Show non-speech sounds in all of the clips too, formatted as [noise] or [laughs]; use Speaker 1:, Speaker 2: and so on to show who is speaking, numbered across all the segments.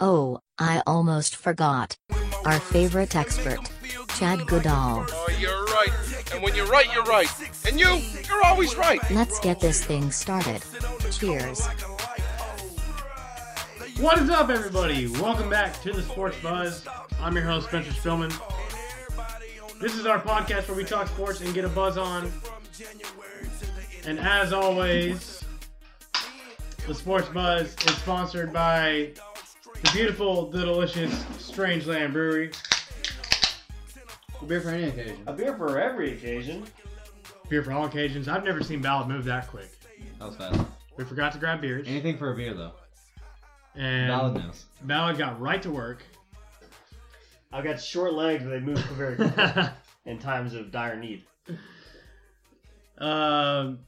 Speaker 1: Oh, I almost forgot. Our favorite expert, Chad Goodall.
Speaker 2: Oh, you're right. And when you're right, you're right. And you, you're always right.
Speaker 1: Let's get this thing started. Cheers.
Speaker 3: What is up, everybody? Welcome back to the Sports Buzz. I'm your host, Spencer Spillman. This is our podcast where we talk sports and get a buzz on. And as always, the Sports Buzz is sponsored by the beautiful, the delicious Strangeland Brewery.
Speaker 4: A beer for any occasion.
Speaker 5: A beer for every occasion.
Speaker 3: Beer for all occasions. I've never seen Ballard move that quick.
Speaker 4: That was fast.
Speaker 3: We forgot to grab beers.
Speaker 4: Anything for a beer, though.
Speaker 3: And
Speaker 4: Ballad knows.
Speaker 3: Ballard got right to work.
Speaker 5: I've got short legs, but they move very [laughs] quickly in times of dire need.
Speaker 3: Um,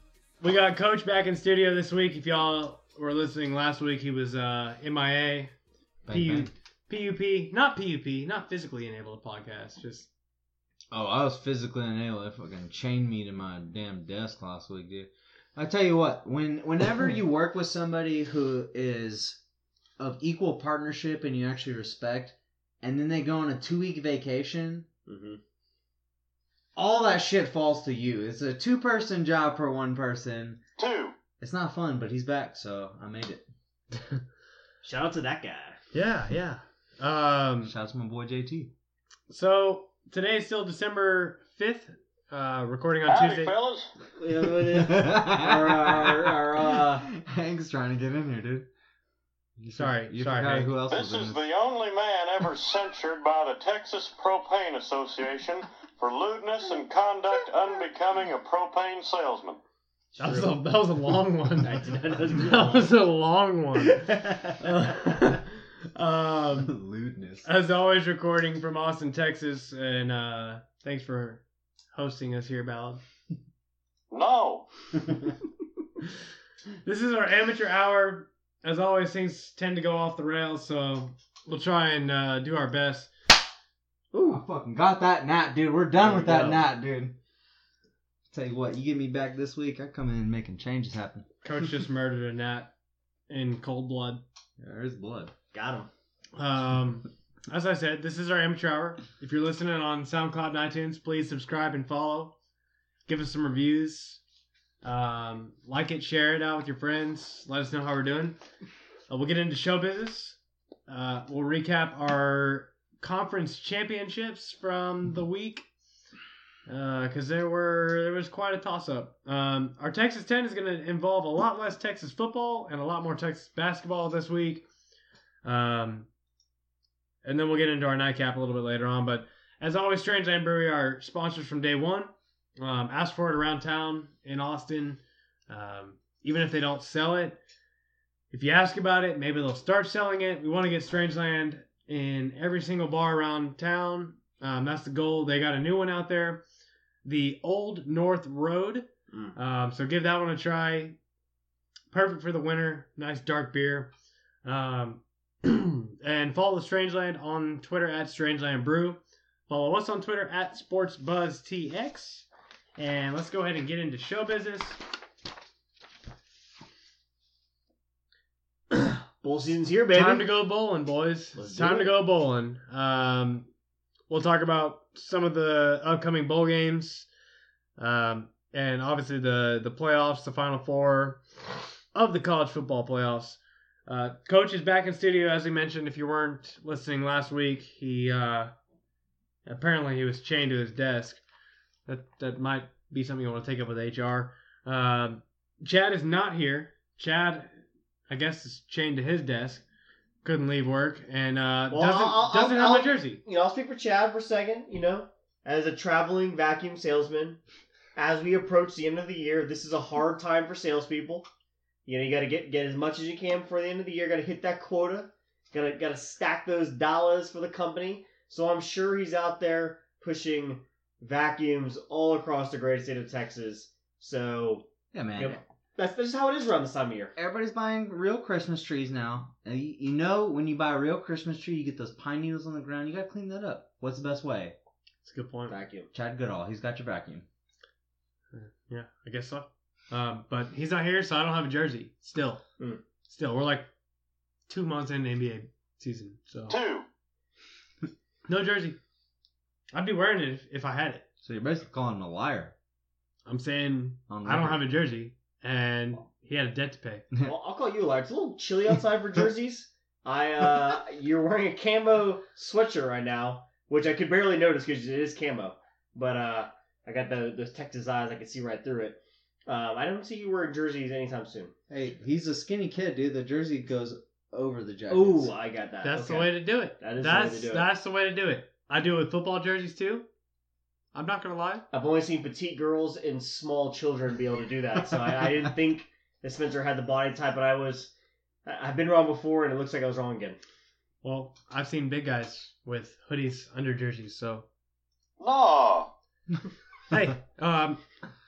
Speaker 3: we got Coach back in studio this week. If y'all were listening last week, he was uh, MIA.
Speaker 4: Bang,
Speaker 3: PU. PUP, not PUP, not physically enabled to podcast. Just
Speaker 4: Oh, I was physically unable. They fucking chained me to my damn desk last week, dude. I tell you what, when whenever you [laughs] work with somebody who is of equal partnership and you actually respect, and then they go on a two week vacation,
Speaker 5: hmm
Speaker 4: all that shit falls to you. It's a two person job for one person.
Speaker 6: Two.
Speaker 4: It's not fun, but he's back, so I made it. [laughs]
Speaker 5: Shout out to that guy.
Speaker 3: Yeah, yeah. Um,
Speaker 4: Shout out to my boy JT.
Speaker 3: so today is still December fifth. Uh, recording on Tuesday.
Speaker 6: fellas.
Speaker 4: our, our, our, uh, [laughs] Hank's trying to get in here, dude. You
Speaker 3: Sorry,
Speaker 4: you
Speaker 3: sorry,
Speaker 4: forgot
Speaker 3: Hank.
Speaker 4: who else
Speaker 6: This
Speaker 4: was in
Speaker 6: is
Speaker 4: this.
Speaker 6: the only man ever censured by the Texas Propane Association for lewdness and conduct unbecoming a propane salesman.
Speaker 3: That was, a, that was a long one.
Speaker 5: I did not know this was
Speaker 3: that was a long one. [laughs] [laughs] um, [laughs]
Speaker 4: Lewdness.
Speaker 3: as always, recording from Austin, Texas, and uh, thanks for hosting us here, Ballad.
Speaker 6: No. [laughs]
Speaker 3: This is our amateur hour. As always, things tend to go off the rails, so we'll try and uh, do our best.
Speaker 4: Ooh, I fucking got that gnat, dude. We're done
Speaker 5: There
Speaker 4: with
Speaker 5: you
Speaker 4: that
Speaker 5: go.
Speaker 4: gnat, dude. Tell you what, you get me back this week, I come in making changes happen.
Speaker 3: Coach just [laughs] murdered a gnat in cold blood.
Speaker 4: There's blood.
Speaker 5: Got him.
Speaker 3: Um, as I said, this is our amateur hour. If you're listening on SoundCloud iTunes, please subscribe and follow. Give us some reviews. Um, like it, share it out with your friends. Let us know how we're doing. Uh, we'll get into show business. Uh, we'll recap our conference championships from the week because there were there was quite a toss up. Um, our Texas 10 is going to involve a lot less Texas football and a lot more Texas basketball this week. Um, and then we'll get into our nightcap a little bit later on. But as always, Strangeland Brewery are sponsors from day one. Um, ask for it around town in Austin. Um, even if they don't sell it, if you ask about it, maybe they'll start selling it. We want to get Strangeland in every single bar around town. Um, that's the goal. They got a new one out there, the Old North Road.
Speaker 5: Mm.
Speaker 3: Um, so give that one a try. Perfect for the winter. Nice dark beer. Um, [clears throat] and follow the Strangeland on Twitter at Strangeland Brew. Follow us on Twitter at SportsBuzzTX. And let's go ahead and get into show business. [clears throat]
Speaker 5: Bowl season's here, baby.
Speaker 3: Time to go bowling, boys.
Speaker 5: Let's
Speaker 3: time to go bowling. Um, we'll talk about some of the upcoming bowl games, um, and obviously the the playoffs, the Final Four of the college football playoffs. Uh, Coach is back in studio, as we mentioned. If you weren't listening last week, he uh, apparently he was chained to his desk. That that might be something you want to take up with HR. Um, Chad is not here. Chad, I guess, is chained to his desk. Couldn't leave work and uh,
Speaker 7: Well,
Speaker 3: doesn't
Speaker 7: I'll-
Speaker 3: doesn't
Speaker 7: I'll-
Speaker 3: have a jersey.
Speaker 7: You know, I'll speak for Chad for a second. You know, as a traveling vacuum salesman, as we approach the end of the year, this is a hard time for salespeople. You know, you got to get get as much as you can before the end of the year. Got to hit that quota. Got to got to stack those dollars for the company. So I'm sure he's out there pushing vacuums all across the great state of Texas. So
Speaker 4: Yeah, man.
Speaker 7: Yep. that's that's just how it is around this time of year.
Speaker 4: Everybody's buying real Christmas trees now. And you, you know, when you buy a real Christmas tree, you get those pine needles on the ground. You got to clean that up. What's the best way?
Speaker 3: That's a good point.
Speaker 7: Vacuum.
Speaker 4: Chad Goodall. He's got your vacuum.
Speaker 3: Yeah, I guess so. Um, but he's not here, so I don't have a jersey. Still,
Speaker 7: Hmm.
Speaker 3: still, we're like two months into NBA season, so
Speaker 6: Two.
Speaker 3: no jersey. I'd be wearing it if, if I had it.
Speaker 4: So you're basically calling him a liar.
Speaker 3: I'm saying I don't have a jersey, and he had a debt to pay. [laughs]
Speaker 7: Well, I'll call you a liar. It's a little chilly outside for [laughs] jerseys. I uh, you're wearing a camo sweatshirt right now, which I could barely notice because it is camo. But uh, I got the those Texas eyes. I can see right through it. Um, I don't see you wearing jerseys anytime soon.
Speaker 4: Hey, he's a skinny kid, dude. The jersey goes over the jacket.
Speaker 7: Oh, I got that.
Speaker 3: That's
Speaker 7: Okay.
Speaker 3: the way to do it.
Speaker 7: That is
Speaker 3: that's
Speaker 7: the way to do it.
Speaker 3: that's the way to do it. I do it with football jerseys too. I'm not gonna lie.
Speaker 7: I've only seen petite girls and small children be able to do that, so I, I didn't think that Spencer had the body type. But I was, I- I've been wrong before, and it looks like I was wrong again.
Speaker 3: Well, I've seen big guys with hoodies under jerseys, so
Speaker 6: No.
Speaker 3: hey, [laughs] um,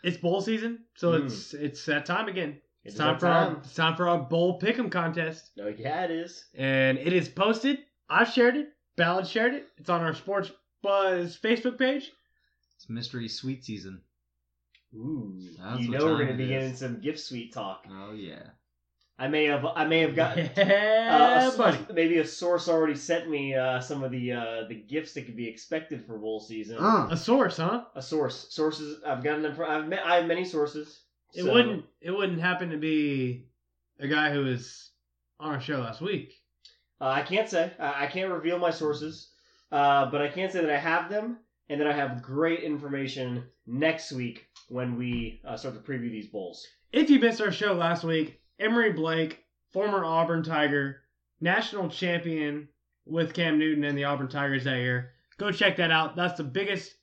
Speaker 3: it's bowl season, so
Speaker 7: Mm.
Speaker 3: it's it's that time again. It's
Speaker 7: It's
Speaker 3: time
Speaker 7: that
Speaker 3: for our
Speaker 7: time.
Speaker 3: it's time for our bowl pick'em contest,
Speaker 7: No, yeah, it is.
Speaker 3: and it is posted. I've shared it. Ballad shared it. It's on our Sports Buzz Facebook page.
Speaker 4: It's mystery sweet season.
Speaker 7: Ooh,
Speaker 4: That's
Speaker 7: you know we're gonna be getting some gift sweet talk.
Speaker 4: Oh yeah.
Speaker 7: I may have, I may have got.
Speaker 3: Yeah, [laughs]
Speaker 7: Uh, a-
Speaker 3: buddy.
Speaker 7: maybe a source already sent me uh, some of the uh, the gifts that could be expected for bowl season.
Speaker 4: Uh,
Speaker 3: A source, huh?
Speaker 7: A source, sources. I've gotten them. From, I've met, I have many sources.
Speaker 3: It
Speaker 7: so-
Speaker 3: wouldn't it wouldn't happen to be a guy who was on our show last week.
Speaker 7: Uh, I can't say. I, I can't reveal my sources, uh, but I can't say that I have them, and that I have great information next week when we uh, start to preview these bowls.
Speaker 3: If you missed our show last week, Emery Blake, former Auburn Tiger, national champion with Cam Newton and the Auburn Tigers that year. Go check that out. That's the biggest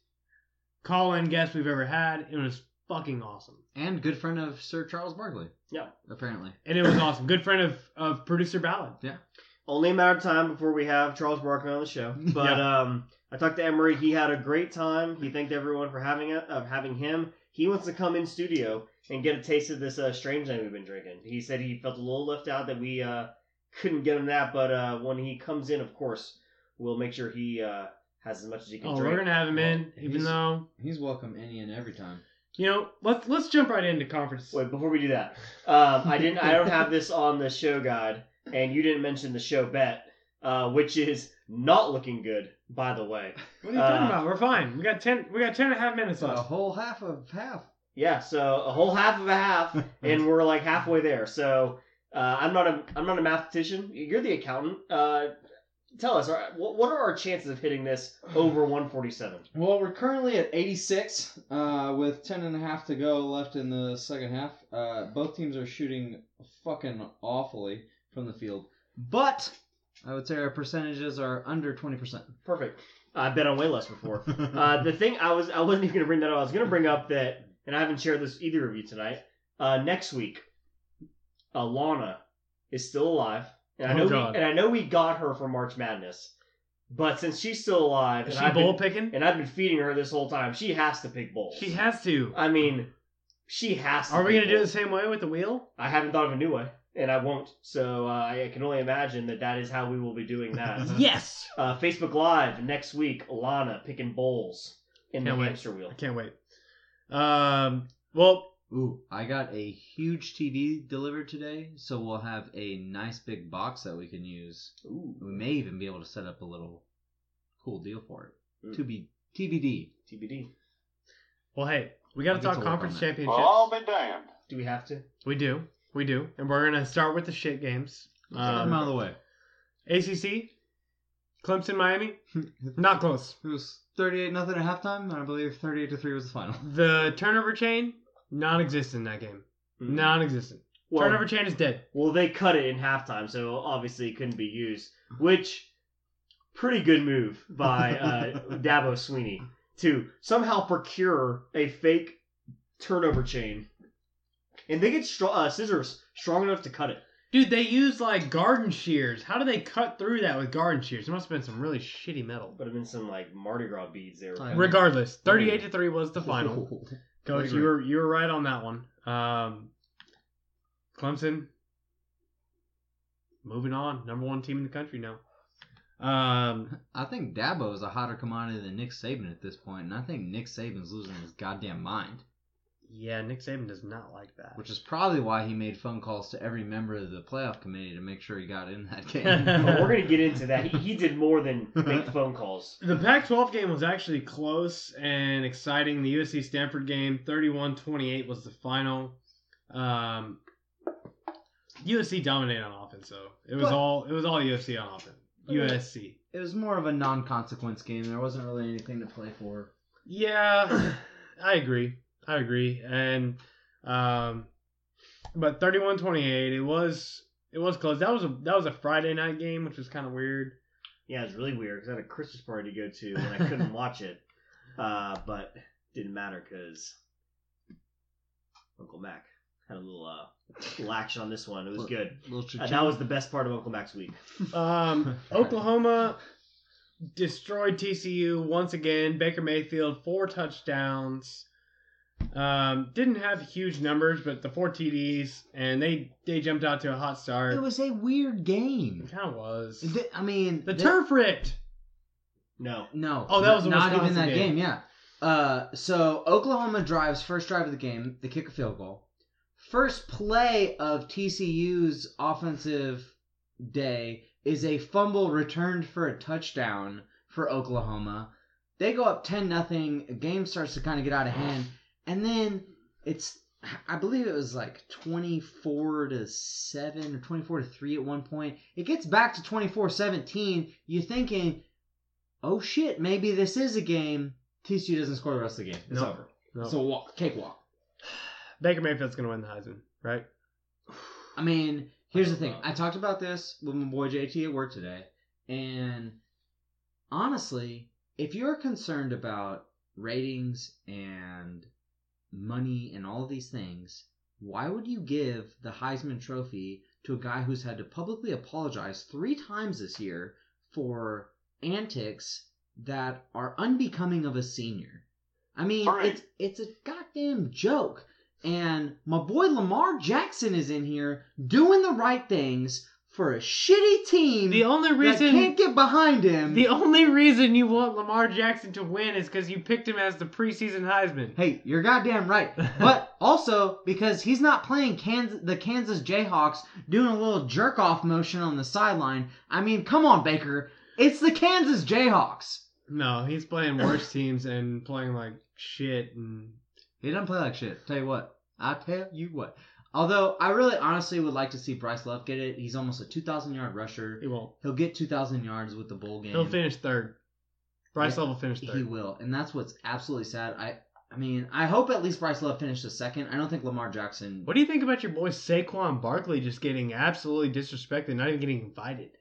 Speaker 3: call-in guest we've ever had. It was fucking awesome.
Speaker 4: and good friend of Sir Charles Barkley.
Speaker 7: Yeah.
Speaker 4: Apparently.
Speaker 3: And it was awesome. Good friend of, of producer Ballad. Yeah.
Speaker 7: Only a matter of time before we have Charles Barkley on the show. [laughs] But um, I talked to Emery. He had a great time. He thanked everyone for having it, of having him. He wants to come in studio and get a taste of this uh, strange thing we've been drinking. He said he felt a little left out that we uh, couldn't get him that, but uh, when he comes in, of course, we'll make sure he uh, has as much as he can
Speaker 3: Oh,
Speaker 7: drink.
Speaker 3: we're gonna have him in, even
Speaker 4: he's-
Speaker 3: though
Speaker 4: He's welcome any and every time.
Speaker 3: you know. Let's let's jump right into conference.
Speaker 7: Wait, before we do that, um, I didn't. I don't have this on the show guide, and you didn't mention the show bet, uh, which is not looking good, by the way.
Speaker 3: What are you talking
Speaker 7: Uh,
Speaker 3: about? We're fine. We got ten. We got ten and a half minutes
Speaker 4: So a
Speaker 3: left.
Speaker 4: whole half of half.
Speaker 7: Yeah, so a whole half of a half, [laughs] and we're like halfway there. So uh, I'm not a I'm not a mathematician. You're the accountant. Uh, tell us, what what are our chances of hitting this over 147?
Speaker 4: Well, we're currently at 86 uh, with 10 and a half to go left in the second half. Uh, both teams are shooting fucking awfully from the field. But I would say our percentages are under 20%.
Speaker 7: Perfect. I bet on way less before. Uh, the thing I was I wasn't even gonna bring that up. I was gonna bring up that, and I haven't shared this with either of you tonight. Uh, next week, Alana is still alive, and I
Speaker 3: Oh,
Speaker 7: know
Speaker 3: God.
Speaker 7: we, and I know we got her for March Madness, but since she's still alive,
Speaker 3: Is
Speaker 7: and
Speaker 3: she
Speaker 7: I've
Speaker 3: bowl
Speaker 7: been,
Speaker 3: picking?
Speaker 7: and I've been feeding her this whole time, she has to pick bowls.
Speaker 3: She has to.
Speaker 7: I mean, she has. to
Speaker 3: Are we
Speaker 7: pick
Speaker 3: gonna do the
Speaker 7: bowls.
Speaker 3: same way with the wheel?
Speaker 7: I haven't thought of a new way, and I won't. So uh, I can only imagine that that is how we will be doing that. [laughs]
Speaker 3: Yes.
Speaker 7: Uh, Facebook Live next week. Alana picking bowls in
Speaker 3: Can't
Speaker 7: the
Speaker 3: wait.
Speaker 7: hamster wheel.
Speaker 3: I can't wait. Um. Well,
Speaker 4: Ooh, I got a huge TV delivered today, so we'll have a nice big box that we can use.
Speaker 7: Ooh,
Speaker 4: We may even be able to set up a little cool deal for it.
Speaker 7: Mm.
Speaker 4: To be TBD.
Speaker 7: TBD.
Speaker 3: well, hey, we got to talk conference
Speaker 4: on
Speaker 3: championships.
Speaker 6: Well, I'll be damned.
Speaker 7: Do we have to?
Speaker 3: We do, we do, and we're gonna start with the shit games.
Speaker 4: Get them out of the way.
Speaker 3: ACC, Clemson, Miami, [laughs] not close.
Speaker 4: It was 38 nothing at halftime, and I believe 38 to 3 was the final. [laughs]
Speaker 3: The turnover chain, non-existent in that game.
Speaker 7: Mhm.
Speaker 3: Non-existent.
Speaker 7: Well,
Speaker 3: turnover chain is dead.
Speaker 7: well, they cut it in halftime, so obviously it couldn't be used. Which, pretty good move by uh, [laughs] Dabo Sweeney to somehow procure a fake turnover chain, and they get str- uh, scissors strong enough to cut it.
Speaker 3: Dude, they use like garden shears. How do they cut through that with garden shears? It must have been some really shitty metal.
Speaker 7: Would have been some like Mardi Gras beads there.
Speaker 3: Regardless, thirty-eight to three was the final. Coach, [laughs] you were you were right on that one. Um, Clemson, moving on, number one team in the country now. Um,
Speaker 4: I think Dabo is a hotter commodity than Nick Saban at this point, and I think Nick Saban's losing his goddamn mind.
Speaker 3: Yeah, Nick Saban does not like that.
Speaker 4: Which is probably why he made phone calls to every member of the playoff committee to make sure he got in that game. [laughs]
Speaker 7: But we're gonna get into that. He, he did more than make [laughs] phone calls.
Speaker 3: The Pac 12 game was actually close and exciting. The USC Stanford game, 31 28 was the final. Um, USC dominated on offense, though. It was
Speaker 4: But-
Speaker 3: all it was all USC on offense. USC.
Speaker 4: it was more of a non-consequence game. There wasn't really anything to play for.
Speaker 3: Yeah, [clears throat] I agree. I agree. And um, but 31-28, it was it was close. That was a that was a Friday night game, which was kind of weird.
Speaker 7: Yeah, it's really weird because I had a Christmas party to go to and I couldn't [laughs] watch it. Uh, but didn't matter because Uncle Mac had a little uh, little action on this one. It was good.
Speaker 4: Little
Speaker 7: Uh, that was the best part of Uncle Mac's week.
Speaker 3: Um, [laughs] Oklahoma destroyed TCU once again. Baker Mayfield four touchdowns. Um, didn't have huge numbers, but the four TDs and they they jumped out to a hot start.
Speaker 4: It was a weird game.
Speaker 3: It kind of was.
Speaker 4: Th- I mean,
Speaker 3: The
Speaker 4: th-
Speaker 3: turf ripped.
Speaker 7: No,
Speaker 4: No.
Speaker 3: Oh, that was the
Speaker 4: not even that
Speaker 3: game.
Speaker 4: game. Yeah. Uh, so Oklahoma drives first drive of the game. They kick a field goal. First play of TCU's offensive day is a fumble returned for a touchdown for Oklahoma. They go up ten nothing. Game starts to kind of get out of hand, and then it's I believe it was like twenty four to seven or twenty four to three at one point. It gets back to 24-17. You're thinking oh shit, maybe this is a game. TCU doesn't score the rest of the game. It's
Speaker 3: Nope.
Speaker 4: over.
Speaker 3: No.
Speaker 4: It's a walk, cakewalk. [sighs]
Speaker 3: Baker Mayfield's gonna win the Heisman, right? [sighs]
Speaker 4: I mean, here's the thing. I talked about this with my boy JT at work today, and honestly, if you're concerned about ratings and money and all these things, why would you give the Heisman Trophy to a guy who's had to publicly apologize three times this year for antics that are unbecoming of a senior? I mean,
Speaker 6: Right.
Speaker 4: it's it's a goddamn joke. And my boy Lamar Jackson is in here doing the right things for a shitty team
Speaker 3: The only
Speaker 4: that
Speaker 3: reason
Speaker 4: can't get behind him.
Speaker 3: the only reason you want Lamar Jackson to win is because you picked him as the preseason Heisman.
Speaker 4: Hey, you're goddamn right. [laughs] But also because he's not playing Kansas, the Kansas Jayhawks doing a little jerk off motion on the sideline. I mean, come on, Baker. It's the Kansas Jayhawks.
Speaker 3: No, he's playing worse [laughs] teams and playing like shit and
Speaker 4: He doesn't play like shit. Tell you what. I tell you what. Although I really honestly would like to see Bryce Love get it. He's almost a 2,000 yard rusher.
Speaker 3: he won't.
Speaker 4: He'll get 2,000 yards with the bowl game.
Speaker 3: He'll finish third. Bryce
Speaker 4: Yeah,
Speaker 3: Love will finish third.
Speaker 4: He will, and that's what's absolutely sad. I, I mean, I hope at least Bryce Love finished a second. I don't think Lamar Jackson.
Speaker 3: What do you think about your boy Saquon Barkley just getting absolutely disrespected, not even getting invited?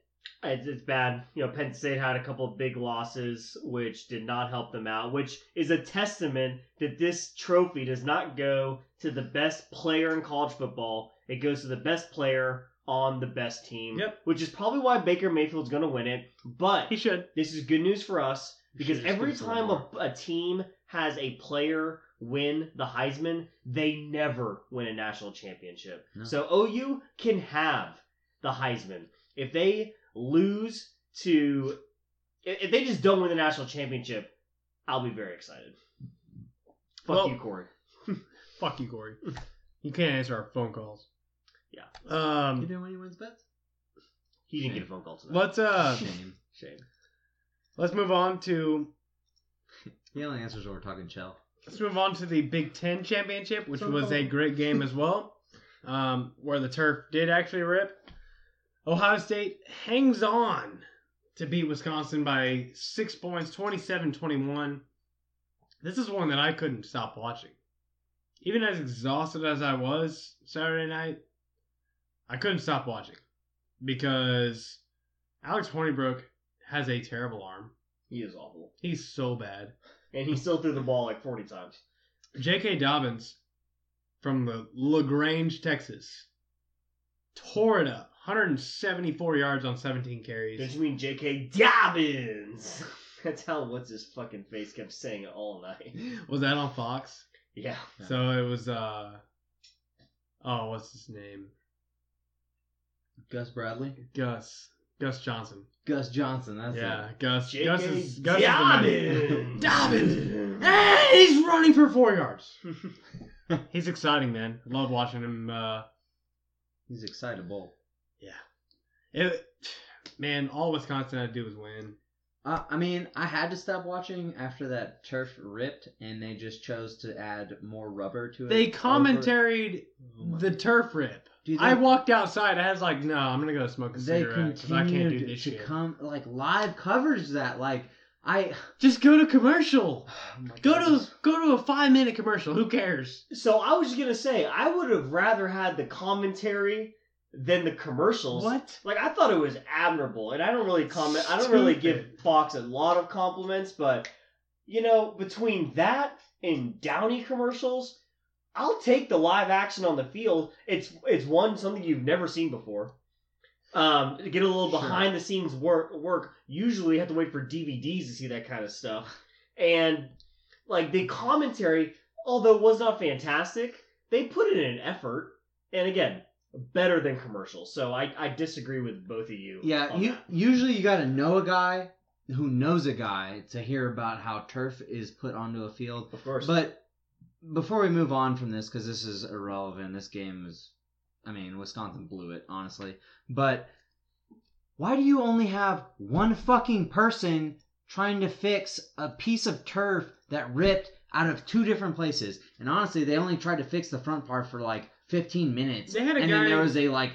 Speaker 7: It's, it's bad. You know, Penn State had a couple of big losses, which did not help them out, which is a testament that this trophy does not go to the best player in college football. It goes to the best player on the best team.
Speaker 3: Yep.
Speaker 7: Which is probably why Baker Mayfield's going to win it. But
Speaker 3: He should.
Speaker 7: this is good news for us because every time a, a team has a player win the Heisman, they never win a national championship.
Speaker 4: No.
Speaker 7: So OU can have the Heisman. If they lose to, if if they just don't win the national championship, I'll be very excited. Fuck
Speaker 3: Well-
Speaker 7: you, Corey. [laughs]
Speaker 3: Fuck you, Corey. You can't answer our phone calls.
Speaker 7: Yeah.
Speaker 3: Um, you
Speaker 4: know when he wins bets?
Speaker 7: He didn't
Speaker 4: Shame.
Speaker 7: get a phone call tonight.
Speaker 3: Let's uh.
Speaker 4: Shame.
Speaker 7: Shame.
Speaker 3: Let's move on to [laughs]
Speaker 4: He only answers when we're talking shell.
Speaker 3: Let's move on to the Big Ten Championship, which
Speaker 4: So-
Speaker 3: was a great game as well, um, where the turf did actually rip. Ohio State hangs on to beat Wisconsin by six points, 27 21. This is one that I couldn't stop watching. Even as exhausted as I was Saturday night, I couldn't stop watching because Alex Hornibrook has a terrible arm.
Speaker 7: He is awful.
Speaker 3: He's so bad.
Speaker 7: And he still threw the ball like 40 times.
Speaker 3: J.K. Dobbins from the LaGrange, Texas, tore it up. 174 yards on 17 carries.
Speaker 7: Don't you mean J.K. Dobbins? [laughs] That's how what's his fucking face kept saying it all night. [laughs]
Speaker 3: Was that on Fox?
Speaker 7: Yeah.
Speaker 3: So it was uh oh, what's his name?
Speaker 4: Gus Bradley,
Speaker 3: Gus. Gus Johnson.
Speaker 4: Gus Johnson. That's
Speaker 3: yeah,
Speaker 4: it.
Speaker 3: Gus.
Speaker 7: J.K.
Speaker 3: Gus is Gus is the man.
Speaker 7: Dobbins.
Speaker 3: Dobbins. Hey, he's running for four yards. [laughs] he's exciting, man. I love watching him. Uh,
Speaker 4: He's excitable.
Speaker 3: It, man, all Wisconsin had to do was win.
Speaker 4: Uh, I mean, I had to stop watching after that turf ripped, and they just chose to add more rubber to it.
Speaker 3: They
Speaker 4: over-
Speaker 3: commentaried
Speaker 4: Oh
Speaker 3: the turf rip.
Speaker 4: Dude,
Speaker 3: I walked outside. I was like, no, I'm gonna go smoke a
Speaker 4: They
Speaker 3: cigarette because I can't do
Speaker 4: continued
Speaker 3: this
Speaker 4: to
Speaker 3: shit.
Speaker 4: come like live coverage that like I [sighs]
Speaker 3: Just go to commercial. [sighs]
Speaker 4: oh
Speaker 3: Go
Speaker 4: goodness.
Speaker 3: to go to a five minute commercial. Who cares?
Speaker 7: So I was just gonna say, I would have rather had the commentary than the commercials.
Speaker 3: What?
Speaker 7: Like I thought it was admirable, and I don't really comment. I don't really give Fox a lot of compliments, but you know, between that and Downy commercials, I'll take the live action on the field. It's it's one something you've never seen before. Um, to get a little
Speaker 4: Sure.
Speaker 7: behind the scenes work work. Usually, you have to wait for DVDs to see that kind of stuff, and like the commentary, although it was not fantastic, they put in an effort. And again, better than commercials. So I, I disagree with both of you.
Speaker 4: Yeah, you
Speaker 7: that.
Speaker 4: usually you got to know a guy who knows a guy to hear about how turf is put onto a field.
Speaker 7: of course.
Speaker 4: But before we move on from this, because this is irrelevant, this game is, I mean, Wisconsin blew it, honestly. But why do you only have one fucking person trying to fix a piece of turf that ripped out of two different places? And honestly, they only tried to fix the front part for like 15 minutes.
Speaker 3: They had a
Speaker 4: and then there was a like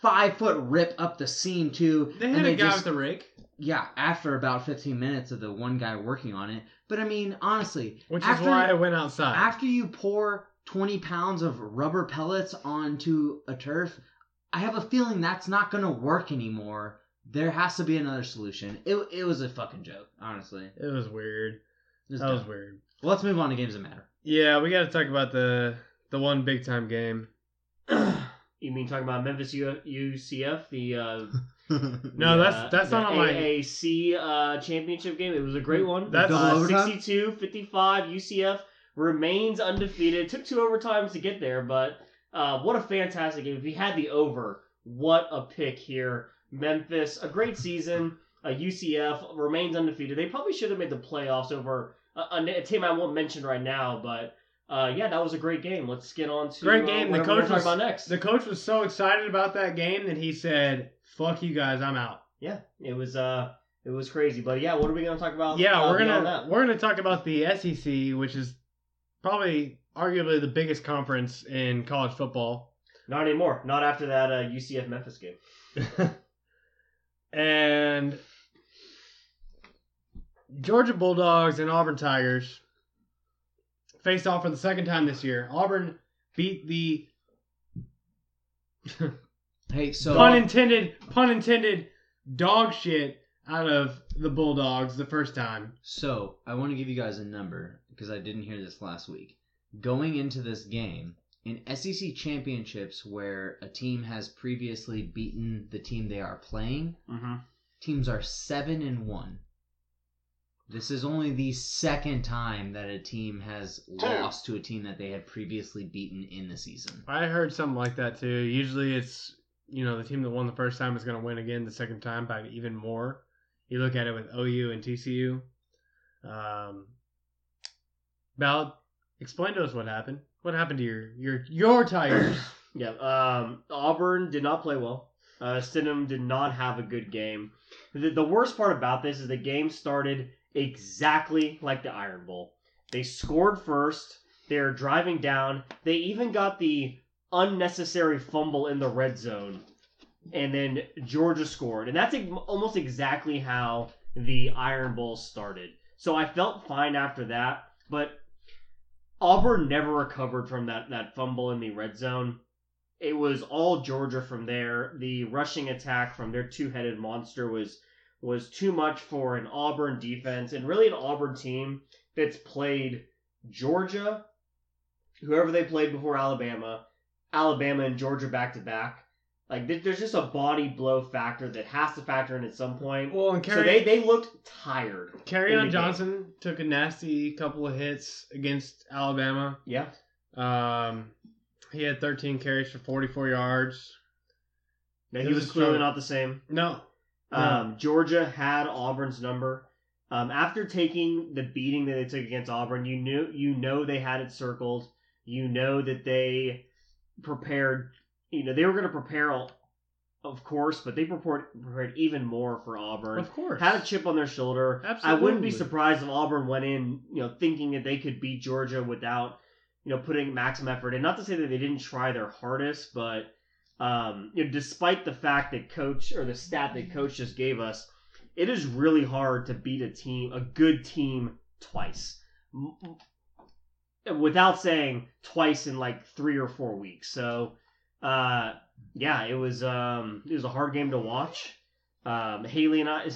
Speaker 4: five foot rip up the seam too.
Speaker 3: They had a
Speaker 4: they
Speaker 3: guy
Speaker 4: just-
Speaker 3: with a rake,
Speaker 4: yeah, after about 15 minutes of the one guy working on it. But I mean, honestly,
Speaker 3: which
Speaker 4: after,
Speaker 3: is why I went outside.
Speaker 4: after you pour 20 pounds of rubber pellets onto a turf, I have a feeling that's not going to work anymore. There has to be another solution. It, it was a fucking joke, honestly. It
Speaker 3: it was weird.
Speaker 4: was
Speaker 3: That was weird.
Speaker 4: Well, let's move on to games that matter.
Speaker 3: Yeah, we got to talk about the the one big time game. [clears throat]
Speaker 7: you mean talking about Memphis U- UCF, the uh, [laughs]
Speaker 3: No,
Speaker 7: the,
Speaker 3: that's
Speaker 7: uh,
Speaker 3: that's
Speaker 7: the
Speaker 3: not on my.
Speaker 7: AAC uh, championship game. It was a great one.
Speaker 3: That's-
Speaker 4: Double
Speaker 7: uh, 62-55. UCF remains undefeated. Took two overtimes to get there, but uh, what a fantastic game! If he had the over, what a pick here. Memphis, a great [laughs] season. Uh, UCF remains undefeated. They probably should have made the playoffs over a, a, a team I won't mention right now, but. Uh, yeah, that was a great game. Let's get on to
Speaker 3: Great
Speaker 7: uh,
Speaker 3: game. The coach was
Speaker 7: about next.
Speaker 3: the coach was so excited about that game that he said, "Fuck you guys, I'm out."
Speaker 7: Yeah, it was uh, it was crazy. But yeah, what are we gonna talk about?
Speaker 3: Yeah,
Speaker 7: uh,
Speaker 3: we're gonna
Speaker 7: that?
Speaker 3: we're gonna talk about the SEC, which is probably arguably the biggest conference in college football.
Speaker 7: Not anymore. Not after that uh, UCF Memphis game. [laughs]
Speaker 3: and Georgia Bulldogs and Auburn Tigers faced off for the second time this year. Auburn beat the [laughs]
Speaker 4: Hey, so
Speaker 3: pun intended pun intended dog shit out of the Bulldogs the first time.
Speaker 4: So, I want to give you guys a number because I didn't hear this last week. Going into this game, in SEC championships where a team has previously beaten the team they are playing,
Speaker 7: Mm-hmm.
Speaker 4: teams are 7 and 1. This is only the second time that a team has lost to a team that they had previously beaten in the season.
Speaker 3: I heard something like that too. Usually it's you know the team that won the first time is going to win again the second time by even more. You look at it with OU and TCU. Um, Ballard, explain to us what happened. What happened to your your your Tigers? [coughs]
Speaker 7: Yeah. Um, Auburn did not play well. Uh, Stidham did not have a good game. The, the worst part about this is the game started exactly like the Iron Bowl. They scored first. They're driving down. They even got the unnecessary fumble in the red zone and then Georgia scored, and that's almost exactly how the Iron Bowl started. So I felt fine after that, but Auburn never recovered from that that fumble in the red zone. It was all Georgia from there. The rushing attack from their two-headed monster was was too much for an Auburn defense and really an Auburn team that's played Georgia, whoever they played before Alabama, Alabama and Georgia back to back. Like there's just a body blow factor that has to factor in at some point.
Speaker 3: Well, and
Speaker 7: so they they looked tired. in the
Speaker 3: Kerryon
Speaker 7: game.
Speaker 3: Johnson took a nasty couple of hits against Alabama.
Speaker 7: Yeah.
Speaker 3: Um, he had 13 carries for 44 yards.
Speaker 7: No,
Speaker 3: It
Speaker 7: he
Speaker 3: was
Speaker 7: was clearly not the same.
Speaker 3: No,
Speaker 7: Um, Georgia had Auburn's number. Um, after taking the beating that they took against Auburn, you knew you know they had it circled. You know that they prepared. You know they were going to prepare, of course, but they prepared prepared even more for Auburn.
Speaker 3: of course.
Speaker 7: Had a chip on their shoulder. I wouldn't be surprised if Auburn went in, you know, thinking that they could beat Georgia without, you know, putting maximum effort. And not to say that they didn't try their hardest, but um, you know, despite the fact that coach or the stat that coach just gave us, it is really hard to beat a team, a good team, twice. Without saying twice in like three or four weeks. So, uh, yeah, it was um, it was a hard game to watch. Um, Haley and I.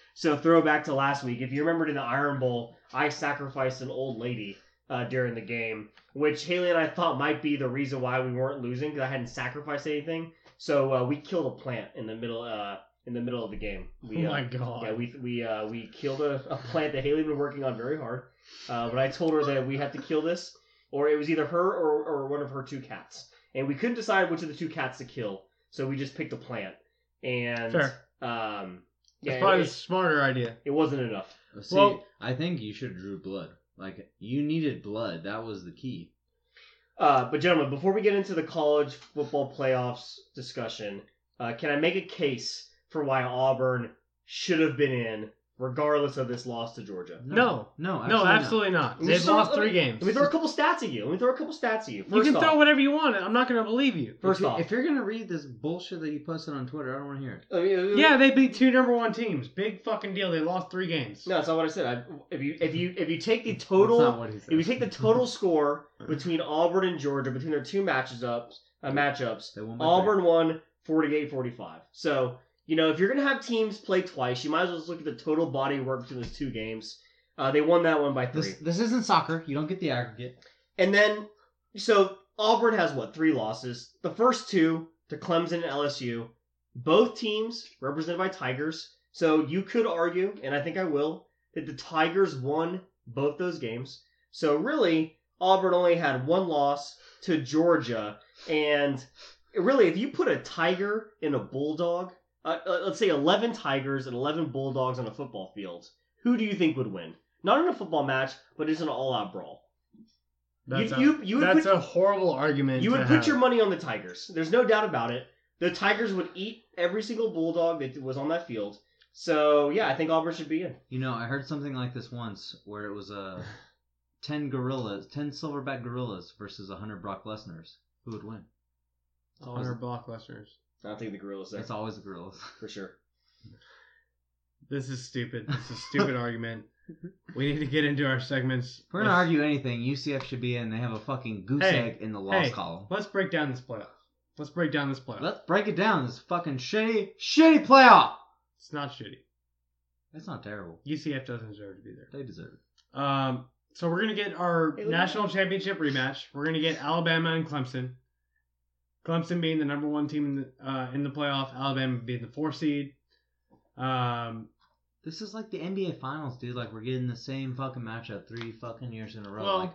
Speaker 7: [laughs] so throwback to last week. If you remembered in the Iron Bowl, I sacrificed an old lady uh, during the game, which Haley and I thought might be the reason why we weren't losing because I hadn't sacrificed anything. So uh, we killed a plant in the middle uh, in the middle of the game. We,
Speaker 3: oh
Speaker 7: uh,
Speaker 3: my god.
Speaker 7: yeah, we we uh, we killed a, a plant that Haley had been working on very hard. Uh, but I told her that we had to kill this, or it was either her or, or one of her two cats, and we couldn't decide which of the two cats to kill. So we just picked a plant, and
Speaker 3: Fair.
Speaker 7: um, yeah,
Speaker 3: That's probably
Speaker 7: it,
Speaker 3: the smarter idea.
Speaker 7: it wasn't enough.
Speaker 4: See,
Speaker 3: Well-
Speaker 4: I think you should have drew blood. Like you needed blood. That was the key.
Speaker 7: Uh, but gentlemen, before we get into the college football playoffs discussion, uh, can I make a case for why Auburn should have been in, regardless of this loss to Georgia?
Speaker 3: No.
Speaker 4: no,
Speaker 3: no,
Speaker 4: not.
Speaker 3: absolutely not.
Speaker 7: Let me
Speaker 3: They've lost three games.
Speaker 7: Let me throw a couple stats at you. Let me throw a couple stats at you.
Speaker 3: you can
Speaker 7: off,
Speaker 3: throw whatever you want. I'm not going to believe you.
Speaker 7: First
Speaker 4: if, you-
Speaker 7: off,
Speaker 4: if you're gonna read this bullshit that you posted on Twitter, I don't want to hear it.
Speaker 7: I mean,
Speaker 3: Yeah, they beat two number one teams. Big fucking deal. They lost three games.
Speaker 7: No, that's not what I said. I, if you if you if you take the
Speaker 4: That's
Speaker 7: total
Speaker 4: not what he
Speaker 7: if you take the total [laughs] score between Auburn and Georgia between their two matches ups uh, matchups,
Speaker 4: They won
Speaker 7: Auburn won 48-45. So you know if you're gonna have teams play twice, you might as well just look at the total body of work between those two games. Uh, they won that one by three,
Speaker 4: This this isn't soccer. You don't get the aggregate.
Speaker 7: and then so Auburn has what three losses? The first two to Clemson and LSU. Both teams represented by Tigers. So you could argue, and I think I will, that the Tigers won both those games. So really, Auburn only had one loss to Georgia, and really, if you put a Tiger in a Bulldog, uh, uh, let's say eleven Tigers and eleven Bulldogs on a football field, who do you think would win? Not in a football match, but it's an all-out brawl.
Speaker 3: That's,
Speaker 7: You-
Speaker 3: a,
Speaker 7: you- you would
Speaker 3: that's
Speaker 7: put-
Speaker 3: a horrible argument.
Speaker 7: You
Speaker 3: to
Speaker 7: would put
Speaker 3: have.
Speaker 7: your money on the Tigers. There's no doubt about it. The Tigers would eat every single Bulldog that was on that field. So yeah, I think Auburn should be in.
Speaker 4: You know, I heard something like this once, where it was uh, [laughs] ten gorillas, ten silverback gorillas versus a hundred Brock Lesnar's. Who would win?
Speaker 3: Honor blockbusters.
Speaker 7: I think the Gorillas there
Speaker 4: It's always the gorillas. [laughs]
Speaker 7: for sure.
Speaker 3: This is stupid. This is a stupid [laughs] argument. We need to get into our segments.
Speaker 4: We're gonna
Speaker 3: Let's-
Speaker 4: argue anything, UCF should be in. They have a fucking goose
Speaker 3: Hey,
Speaker 4: egg in the loss
Speaker 3: hey.
Speaker 4: column.
Speaker 3: Let's break down this playoff. Let's break down this playoff.
Speaker 4: Let's break it down. This fucking shitty, shitty playoff.
Speaker 3: It's not shitty.
Speaker 4: That's not terrible.
Speaker 3: UCF doesn't deserve to be there.
Speaker 4: They deserve it.
Speaker 3: Um, so we're gonna get our
Speaker 7: Hey, look.
Speaker 3: national championship rematch. We're gonna get Alabama and Clemson. Clemson being the number one team in the uh, in the playoff, Alabama being the four seed. Um,
Speaker 4: This is like the NBA Finals, dude. Like we're getting the same fucking matchup three fucking years in a row.
Speaker 3: Well,
Speaker 4: like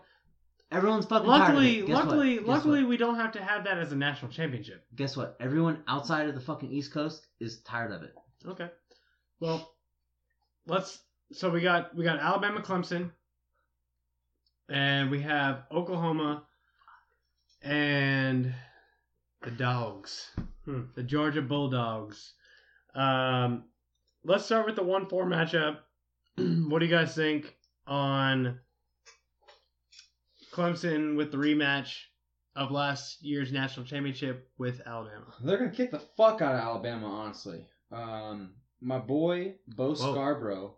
Speaker 4: everyone's fucking
Speaker 3: luckily,
Speaker 4: tired of it.
Speaker 3: Luckily, luckily,
Speaker 4: what?
Speaker 3: we don't have to have that as a national championship.
Speaker 4: Guess what? Everyone outside of the fucking East Coast is tired of it.
Speaker 3: Okay. Well, let's. So we got we got Alabama, Clemson, and we have Oklahoma, and the Dogs,
Speaker 7: Hmm.
Speaker 3: the Georgia Bulldogs. Um, let's start with the one four matchup. [clears throat] what do you guys think on Clemson with the rematch of last year's national championship with Alabama.
Speaker 4: They're gonna kick the fuck out of Alabama, honestly. Um, my boy Bo
Speaker 3: Whoa.
Speaker 4: Scarborough,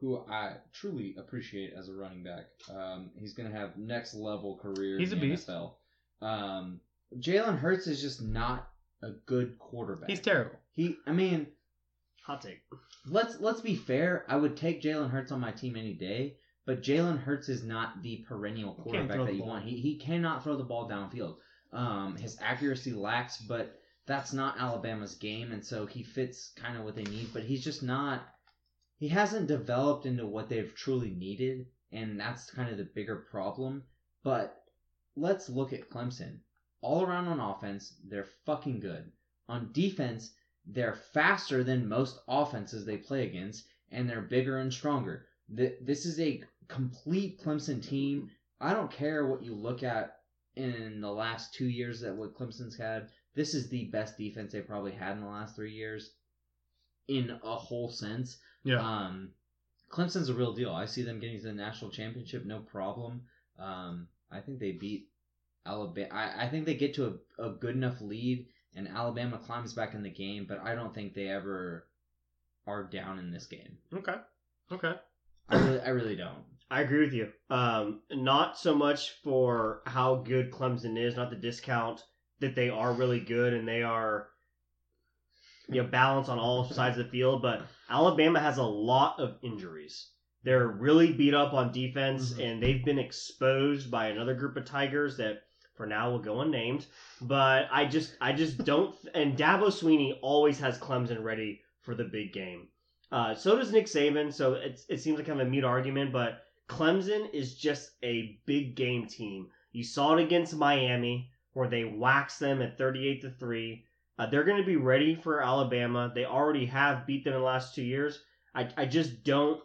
Speaker 4: who I truly appreciate as a running back, um, he's gonna have next level career.
Speaker 3: He's
Speaker 4: in
Speaker 3: a beast.
Speaker 4: NFL. Um, Jalen Hurts is just not a good quarterback.
Speaker 3: He's terrible.
Speaker 4: He, I mean,
Speaker 7: Hot take.
Speaker 4: let's let's be fair. I would take Jalen Hurts on my team any day, but Jalen Hurts is not the perennial quarterback that you
Speaker 3: ball.
Speaker 4: want. He he cannot throw the ball downfield. Um, his accuracy lacks, but that's not Alabama's game, and so he fits kind of what they need. But he's just not. He hasn't developed into what they've truly needed, and that's kind of the bigger problem. But let's look at Clemson. All around on offense, they're fucking good. On defense, they're faster than most offenses they play against, and they're bigger and stronger. This is a complete Clemson team. I don't care what you look at in the last two years that what Clemson's had. This is the best defense they probably had in the last three years, in a whole sense.
Speaker 3: Yeah.
Speaker 4: Um, Clemson's a real deal. I see them getting to the national championship, no problem. Um, I think they beat Alabama. I, I think they get to a, a good enough lead, and Alabama climbs back in the game. But I don't think they ever are down in this game.
Speaker 3: okay. Okay.
Speaker 4: I really, I really don't.
Speaker 7: I agree with you. Um, not so much for how good Clemson is, not the discount that they are really good and they are, you know, balanced on all sides of the field. But Alabama has a lot of injuries. They're really beat up on defense,
Speaker 3: Mhm.
Speaker 7: and they've been exposed by another group of Tigers that, for now, we'll go unnamed. But I just, I just [laughs] don't. And Dabo Sweeney always has Clemson ready for the big game. Uh, so does Nick Saban. So it's, it seems like kind of a mute argument, but Clemson is just a big game team. You saw it against Miami where they waxed them at 38 to 3. Uh, they're going to be ready for Alabama. They already have beat them in the last two years. I, I just don't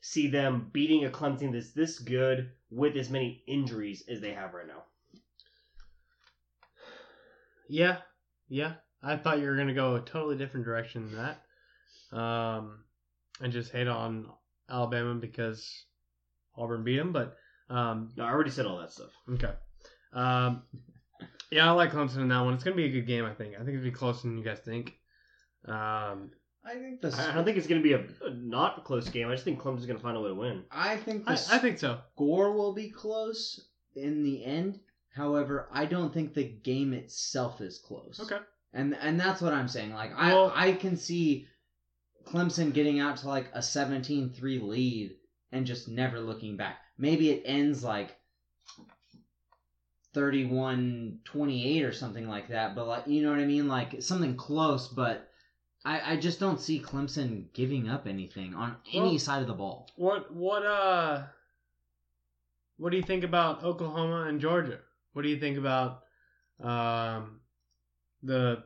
Speaker 7: see them beating a Clemson that's this good with as many injuries as they have right now.
Speaker 3: Yeah. Yeah. I thought you were gonna go a totally different direction than that. Um, and just hate on Alabama because Auburn beat them, but um,
Speaker 7: No, I already said all that stuff.
Speaker 3: Okay. Um, yeah, I like Clemson in that one. It's gonna be a good game. I think. I think it'll be closer than you guys think. Um,
Speaker 4: I think the.
Speaker 7: I I don't think it's going to be a, a not close game. I just think Clemson's going to find a way to win.
Speaker 4: I think the
Speaker 3: I, I think so.
Speaker 4: score will be close in the end. However, I don't think the game itself is close.
Speaker 3: Okay.
Speaker 4: And and that's what I'm saying. Like I
Speaker 3: Well-
Speaker 4: I can see Clemson getting out to like a 17-3 lead and just never looking back. Maybe it ends like 31-28 or something like that, but like you know what I mean? Like something close, but I, I just don't see Clemson giving up anything on any side of the ball.
Speaker 3: What what uh what do you think about Oklahoma and Georgia? What do you think about um the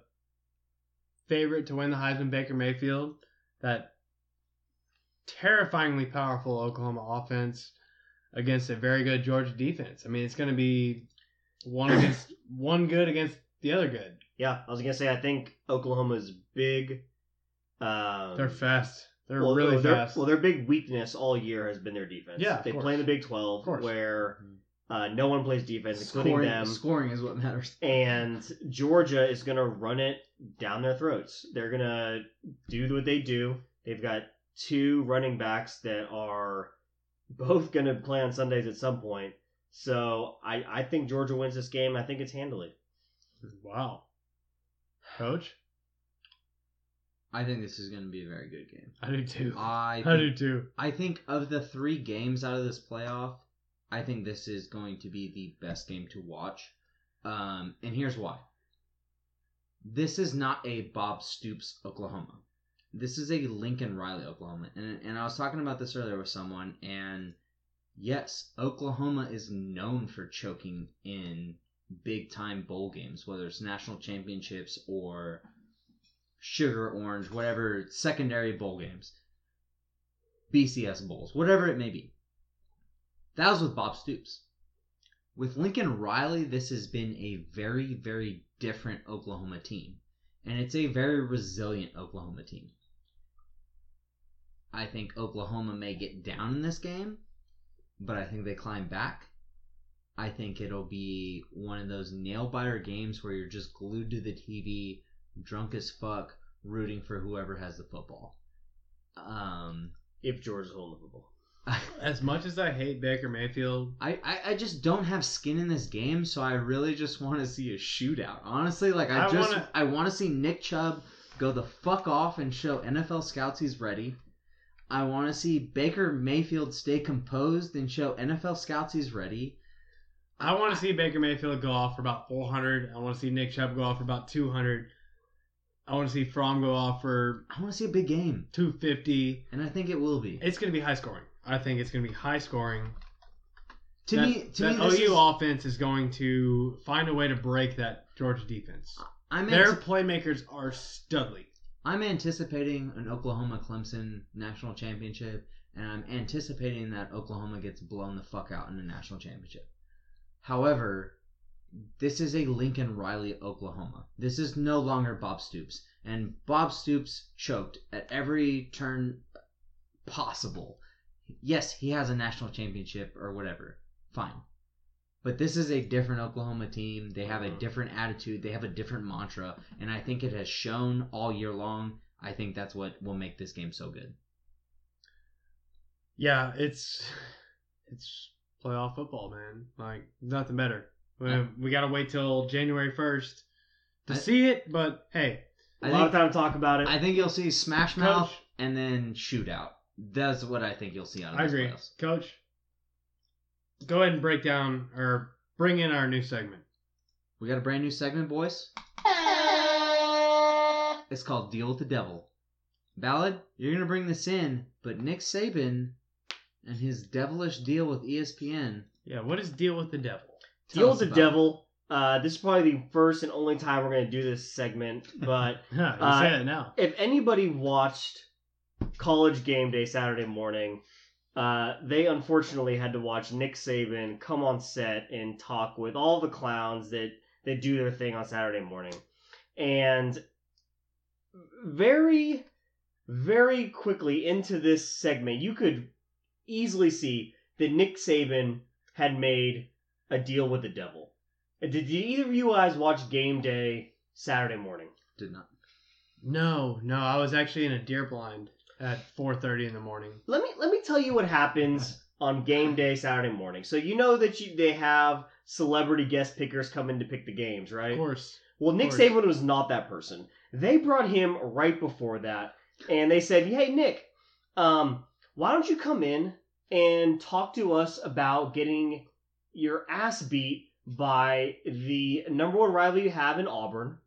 Speaker 3: favorite to win the Heisman Baker Mayfield? That terrifyingly powerful Oklahoma offense against a very good Georgia defense. I mean, it's going to be one against one good against the other good.
Speaker 7: Yeah, I was going to say I think Oklahoma's big. Um,
Speaker 3: They're fast. They're
Speaker 7: well,
Speaker 3: really
Speaker 7: their-
Speaker 3: fast.
Speaker 7: Well, their big weakness all year has been their defense.
Speaker 3: Yeah,
Speaker 7: they
Speaker 3: course.
Speaker 7: play in the Big Twelve, where uh, no one plays defense, including
Speaker 4: Scoring,
Speaker 7: them.
Speaker 4: scoring is what matters.
Speaker 7: And Georgia is going to run it down their throats. They're going to do what they do. They've got two running backs that are both going to play on Sundays at some point. So I, I think Georgia wins this game. I think it's handily.
Speaker 3: wow. Coach?
Speaker 4: I think this is going to be a very good game.
Speaker 3: I do too.
Speaker 4: I
Speaker 3: I do too.
Speaker 4: I think of the three games out of this playoff, I think this is going to be the best game to watch. Um, and here's why. This is not a Bob Stoops Oklahoma. This is a Lincoln Riley Oklahoma. And and I was talking about this earlier with someone and yes, Oklahoma is known for choking in big time bowl games, whether it's national championships or sugar orange, whatever secondary bowl games. BCS bowls, whatever it may be. That was with Bob Stoops. With Lincoln Riley, this has been a very, very different Oklahoma team. And it's a very resilient Oklahoma team. I think Oklahoma may get down in this game, but I think they climb back. I think it'll be one of those nail biter games where you're just glued to the TV, drunk as fuck, rooting for whoever has the football. Um,
Speaker 7: If Georgia's holding the football.
Speaker 3: As much as I hate Baker Mayfield,
Speaker 4: I, I, I just don't have skin in this game, so I really just want to see a shootout. Honestly, like I,
Speaker 3: I
Speaker 4: just
Speaker 3: wanna-
Speaker 4: I want to see Nick Chubb go the fuck off and show NFL scouts he's ready. I want to see Baker Mayfield stay composed and show NFL scouts he's ready.
Speaker 3: I want to see Baker Mayfield go off for about 400. I want to see Nick Chubb go off for about 200. I want to see Fromm go off for
Speaker 4: I want to see a big game,
Speaker 3: 250.
Speaker 4: and I think it will be.
Speaker 3: It's going to be high scoring. I think it's going to be high scoring.
Speaker 4: to
Speaker 3: that,
Speaker 4: me, to
Speaker 3: that
Speaker 4: me,
Speaker 3: OU
Speaker 4: is,
Speaker 3: offense is going to find a way to break that Georgia defense.
Speaker 4: I'm
Speaker 3: Their
Speaker 4: anti-
Speaker 3: playmakers are studly.
Speaker 4: I'm anticipating an Oklahoma Clemson national championship, and I'm anticipating that Oklahoma gets blown the fuck out in the national championship. However, this is a Lincoln Riley Oklahoma. This is no longer Bob Stoops, and Bob Stoops choked at every turn possible. Yes, he has a national championship or whatever. Fine. But this is a different Oklahoma team. They have a mm-hmm. different attitude. They have a different mantra. And I think it has shown all year long. I think that's what will make this game so good.
Speaker 3: Yeah, it's it's playoff football, man. Like nothing better. We,
Speaker 4: I-
Speaker 3: we got to wait till January 1st to
Speaker 4: I-
Speaker 3: see it, but hey,
Speaker 7: A
Speaker 4: I
Speaker 7: lot
Speaker 4: think,
Speaker 7: of time to talk about it.
Speaker 4: I think you'll see Smash Mouth
Speaker 3: Coach.
Speaker 4: and then Shootout. That's what I think you'll see out of this.
Speaker 3: I agree.
Speaker 4: playoffs.
Speaker 3: Coach, go ahead and break down or bring in our new segment.
Speaker 4: We got a brand new segment, boys. It's called Deal with the Devil. Ballard, you're going to bring this in, but Nick Saban and his devilish deal with ESPN.
Speaker 3: Yeah, what is deal with the devil?
Speaker 4: Tell
Speaker 7: Deal with the devil. Uh, this is probably the first and only time we're going to do this segment. But [laughs] Uh,
Speaker 3: say it now.
Speaker 7: if anybody watched College Game Day Saturday morning, uh, they unfortunately had to watch Nick Saban come on set and talk with all the clowns that that do their thing on Saturday morning, and very, very quickly into this segment, you could easily see that Nick Saban had made a deal with the devil. Did, did either of you guys watch Game Day Saturday morning?
Speaker 4: Did not.
Speaker 3: No, no, I was actually in a deer blind at 4:30 in the morning.
Speaker 7: let me let me tell you what happens on game day Saturday morning. So you know that you they have celebrity guest pickers come in to pick the games, right?
Speaker 3: Of course.
Speaker 7: Well, Nick
Speaker 3: course.
Speaker 7: Saban was not that person. They brought him right before that, and they said, "Hey, Nick, um, why don't you come in and talk to us about getting your ass beat by the number one rival you have in Auburn,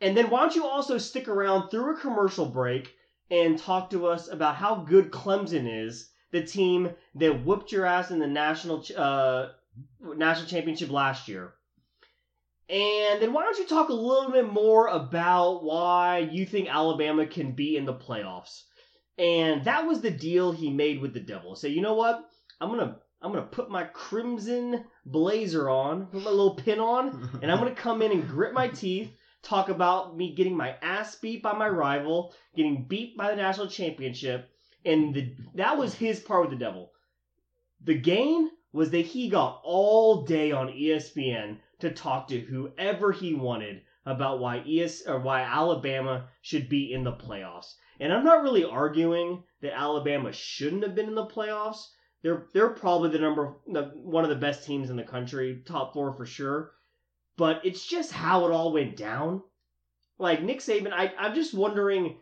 Speaker 7: and then why don't you also stick around through a commercial break and talk to us about how good Clemson is, the team that whooped your ass in the national uh, national championship last year." And then why don't you talk a little bit more about why you think Alabama can be in the playoffs? And that was the deal he made with the devil. Say, you know what? I'm gonna I'm gonna put my crimson blazer on, put my little pin on, and I'm gonna come in and grit my teeth, talk about me getting my ass beat by my rival, getting beat by the national championship, and the that was his part with the devil. The gain was that he got all day on ESPN to talk to whoever he wanted about why ES or why Alabama should be in the playoffs. And I'm not really arguing that Alabama shouldn't have been in the playoffs. They're they're probably the number one of the best teams in the country, top four for sure. But it's just how it all went down. Like Nick Saban, I I'm just wondering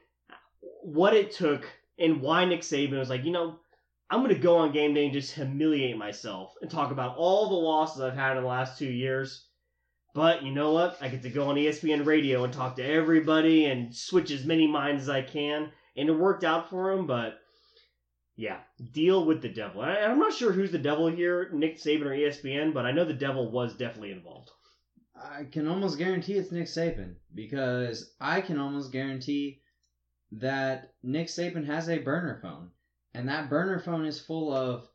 Speaker 7: what it took and why Nick Saban was like, you know, I'm gonna go on game day and just humiliate myself and talk about all the losses I've had in the last two years. But you know what? I get to go on ESPN radio and talk to everybody and switch as many minds as I can, and it worked out for him. But yeah, deal with the devil. I, I'm not sure who's the devil here, Nick Saban or ESPN, but I know the devil was definitely involved.
Speaker 4: I can almost guarantee it's Nick Saban because I can almost guarantee that Nick Saban has a burner phone, and that burner phone is full of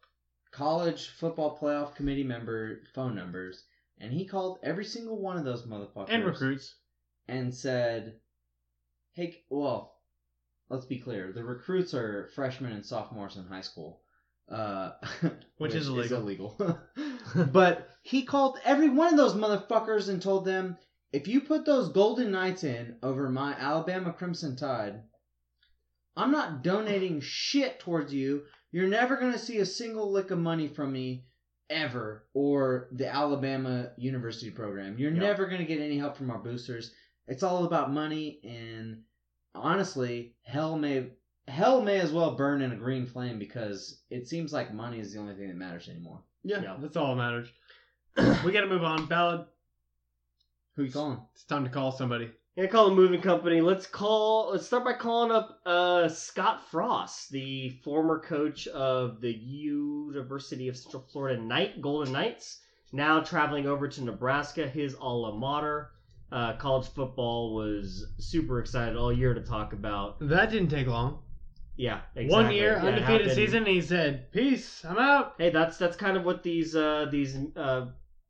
Speaker 4: college football playoff committee member phone numbers, and he called every single one of those motherfuckers
Speaker 3: And recruits.
Speaker 4: and said, "Hey, well, let's be clear. The recruits are freshmen and sophomores in high school. uh, [laughs]
Speaker 3: Which is
Speaker 4: illegal. [laughs] but he called every one of those motherfuckers and told them, if you put those Golden Knights in over my Alabama Crimson Tide, I'm not donating shit towards you. You're never gonna see a single lick of money from me ever, or the Alabama University program. You're
Speaker 7: Yeah.
Speaker 4: never gonna get any help from our boosters. It's all about money, and honestly, hell may hell may as well burn in a green flame because it seems like money is the only thing that matters anymore.
Speaker 3: Yeah,
Speaker 7: Yeah.
Speaker 3: that's all that matters. [clears throat] we got to move on. Ballard.
Speaker 4: Who you calling?
Speaker 3: It's time to call somebody.
Speaker 7: Gonna call a moving company. Let's call. Let's start by calling up uh, Scott Frost, the former coach of the University of Central Florida Knight Golden Knights, now traveling over to Nebraska, his alma mater. Uh, college football was super excited all year to talk about.
Speaker 3: That didn't take long.
Speaker 7: Yeah, exactly.
Speaker 3: One year,
Speaker 7: Yeah,
Speaker 3: undefeated season, and he said, "Peace, I'm out."
Speaker 7: Hey, that's that's kind of what these uh, these uh,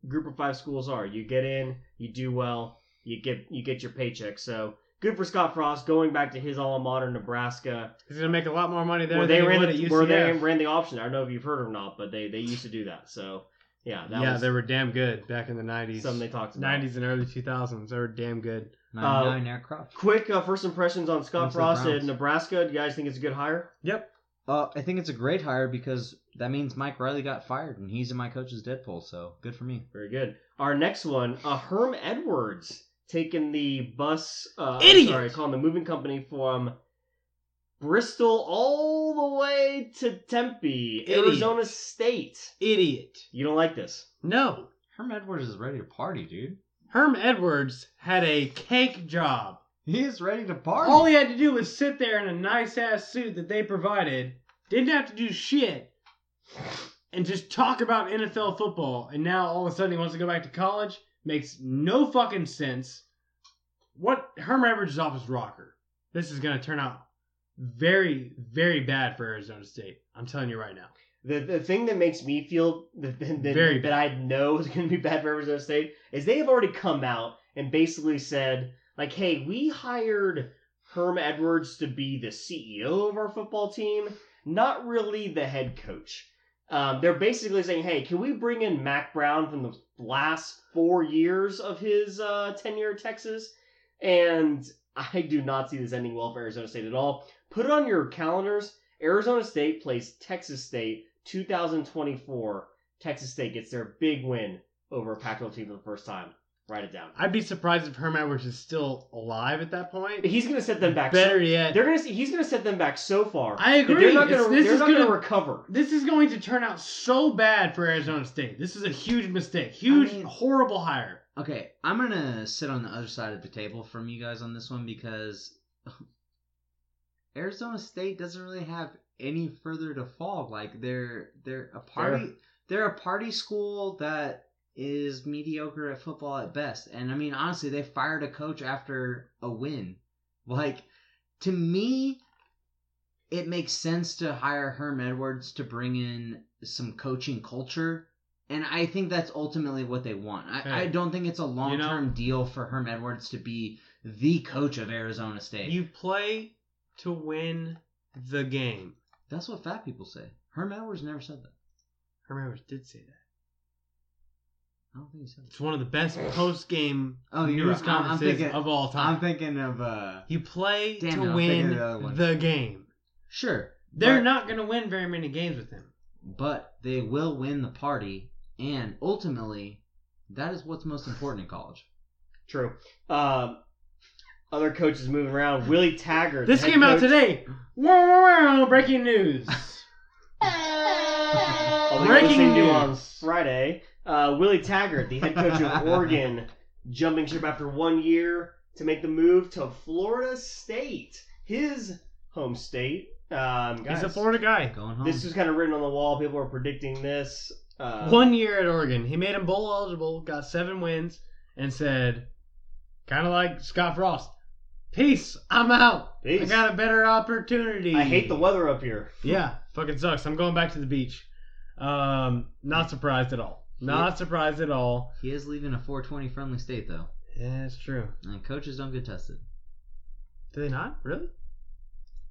Speaker 7: group of five schools are. You get in, you do well, you get you get your paycheck. So good for Scott Frost going back to his alma mater, Nebraska.
Speaker 3: He's gonna make a lot more money there
Speaker 7: where
Speaker 3: than
Speaker 7: they
Speaker 3: he
Speaker 7: ran
Speaker 3: would
Speaker 7: the,
Speaker 3: at
Speaker 7: where they ran the option. I don't know if you've heard or not, but they they used to do that. So yeah, that
Speaker 3: yeah,
Speaker 7: was
Speaker 3: they were damn good back in the '90s.
Speaker 7: something they talked about.
Speaker 3: '90s and early 2000s. They were damn good.
Speaker 4: 99 aircraft.
Speaker 7: Quick uh, first impressions on Scott
Speaker 4: Went to the
Speaker 7: Frost at Nebraska. Do you guys think it's a good hire?
Speaker 3: Yep.
Speaker 4: Uh, I think it's a great hire because that means Mike Riley got fired and he's in my coach's Deadpool, so good for me.
Speaker 7: Very good. Our next one, uh, Herm Edwards taking the bus. Uh, I'm
Speaker 3: Idiot!
Speaker 7: Sorry, calling the moving company from Bristol all the way to Tempe,
Speaker 3: Idiot.
Speaker 7: Arizona State.
Speaker 3: Idiot.
Speaker 7: You don't like this?
Speaker 3: No.
Speaker 4: Herm Edwards is ready to party, dude.
Speaker 3: Herm Edwards had a cake job.
Speaker 4: He is ready to party.
Speaker 3: All he had to do was sit there in a nice ass suit that they provided, didn't have to do shit, and just talk about NFL football. And now all of a sudden he wants to go back to college. Makes no fucking sense. What Herm Edwards is off his rocker. This is gonna turn out very, very bad for Arizona State. I'm telling you right now.
Speaker 7: The, the thing that makes me feel that, that,
Speaker 3: Very
Speaker 7: that I know is going to be bad for Arizona State is they have already come out and basically said, like, hey, we hired Herm Edwards to be the CEO of our football team, not really the head coach. Um, they're basically saying, hey, can we bring in Mack Brown from the last four years of his uh, tenure at Texas? And I do not see this ending well for Arizona State at all. Put it on your calendars. Arizona State plays Texas State 2024. Texas State gets their big win over a Pac-12 team for the first time. Write it down.
Speaker 3: I'd be surprised if Herm Edwards is still alive at that point.
Speaker 7: He's gonna set them back.
Speaker 3: Better
Speaker 7: so,
Speaker 3: yet,
Speaker 7: they're gonna. see. He's gonna set them back so far.
Speaker 3: I agree.
Speaker 7: They're not gonna.
Speaker 3: this
Speaker 7: they're
Speaker 3: is
Speaker 7: not gonna,
Speaker 3: gonna-
Speaker 7: recover.
Speaker 3: This is going to turn out so bad for Arizona State. This is a huge mistake. Huge,
Speaker 4: I mean-
Speaker 3: horrible hire.
Speaker 4: Okay, I'm gonna sit on the other side of the table from you guys on this one because [laughs] Arizona State doesn't really have any further to fall. Like they're they're a party they're a party school that is mediocre at football at best. And I mean honestly, they fired a coach after a win. Like to me, it makes sense to hire Herm Edwards to bring in some coaching culture. And I think that's ultimately what they want. I,
Speaker 3: Hey,
Speaker 4: I don't think it's a long
Speaker 3: you know-
Speaker 4: term deal for Herm Edwards to be the coach of Arizona State.
Speaker 3: You play to win the game.
Speaker 4: That's what fat people say. Herm Edwards never said that.
Speaker 3: Herm Edwards did say that.
Speaker 4: I don't think he said.
Speaker 3: It's one of the best post-game
Speaker 4: Oh,
Speaker 3: news
Speaker 4: right. I'm- I'm
Speaker 3: conferences
Speaker 4: thinking-
Speaker 3: of all time.
Speaker 4: I'm thinking of uh
Speaker 3: you play
Speaker 4: Damn
Speaker 3: to
Speaker 4: I'm
Speaker 3: win
Speaker 4: the
Speaker 3: the game.
Speaker 4: sure.
Speaker 3: They're
Speaker 4: but-
Speaker 3: not going to win very many games with him.
Speaker 4: but they will win the party and ultimately that is what's most important in college.
Speaker 7: True. Um, other coaches moving around. Willie Taggart.
Speaker 3: This
Speaker 7: the head
Speaker 3: came out today. Wow, breaking news. [laughs] Breaking
Speaker 7: listening to on
Speaker 3: news.
Speaker 7: Friday. Uh, Willie Taggart, the head coach of [laughs] Oregon, jumping ship after one year to make the move to Florida State, his home state. Um, guys,
Speaker 3: He's a Florida guy.
Speaker 4: Going home.
Speaker 7: This was kind of written on the wall. People were predicting this. Uh,
Speaker 3: One year at Oregon. He made him bowl eligible, got seven wins, and said, kind of like Scott Frost, Peace, I'm out. I
Speaker 7: Peace.
Speaker 3: got a better opportunity.
Speaker 7: I hate the weather up here.
Speaker 3: Yeah, fucking sucks. I'm going back to the beach. Um, not surprised at all. Not surprised at all.
Speaker 4: he is leaving a 420 friendly state though.
Speaker 3: Yeah, it's true.
Speaker 4: And coaches don't get tested.
Speaker 3: Do they not? Really?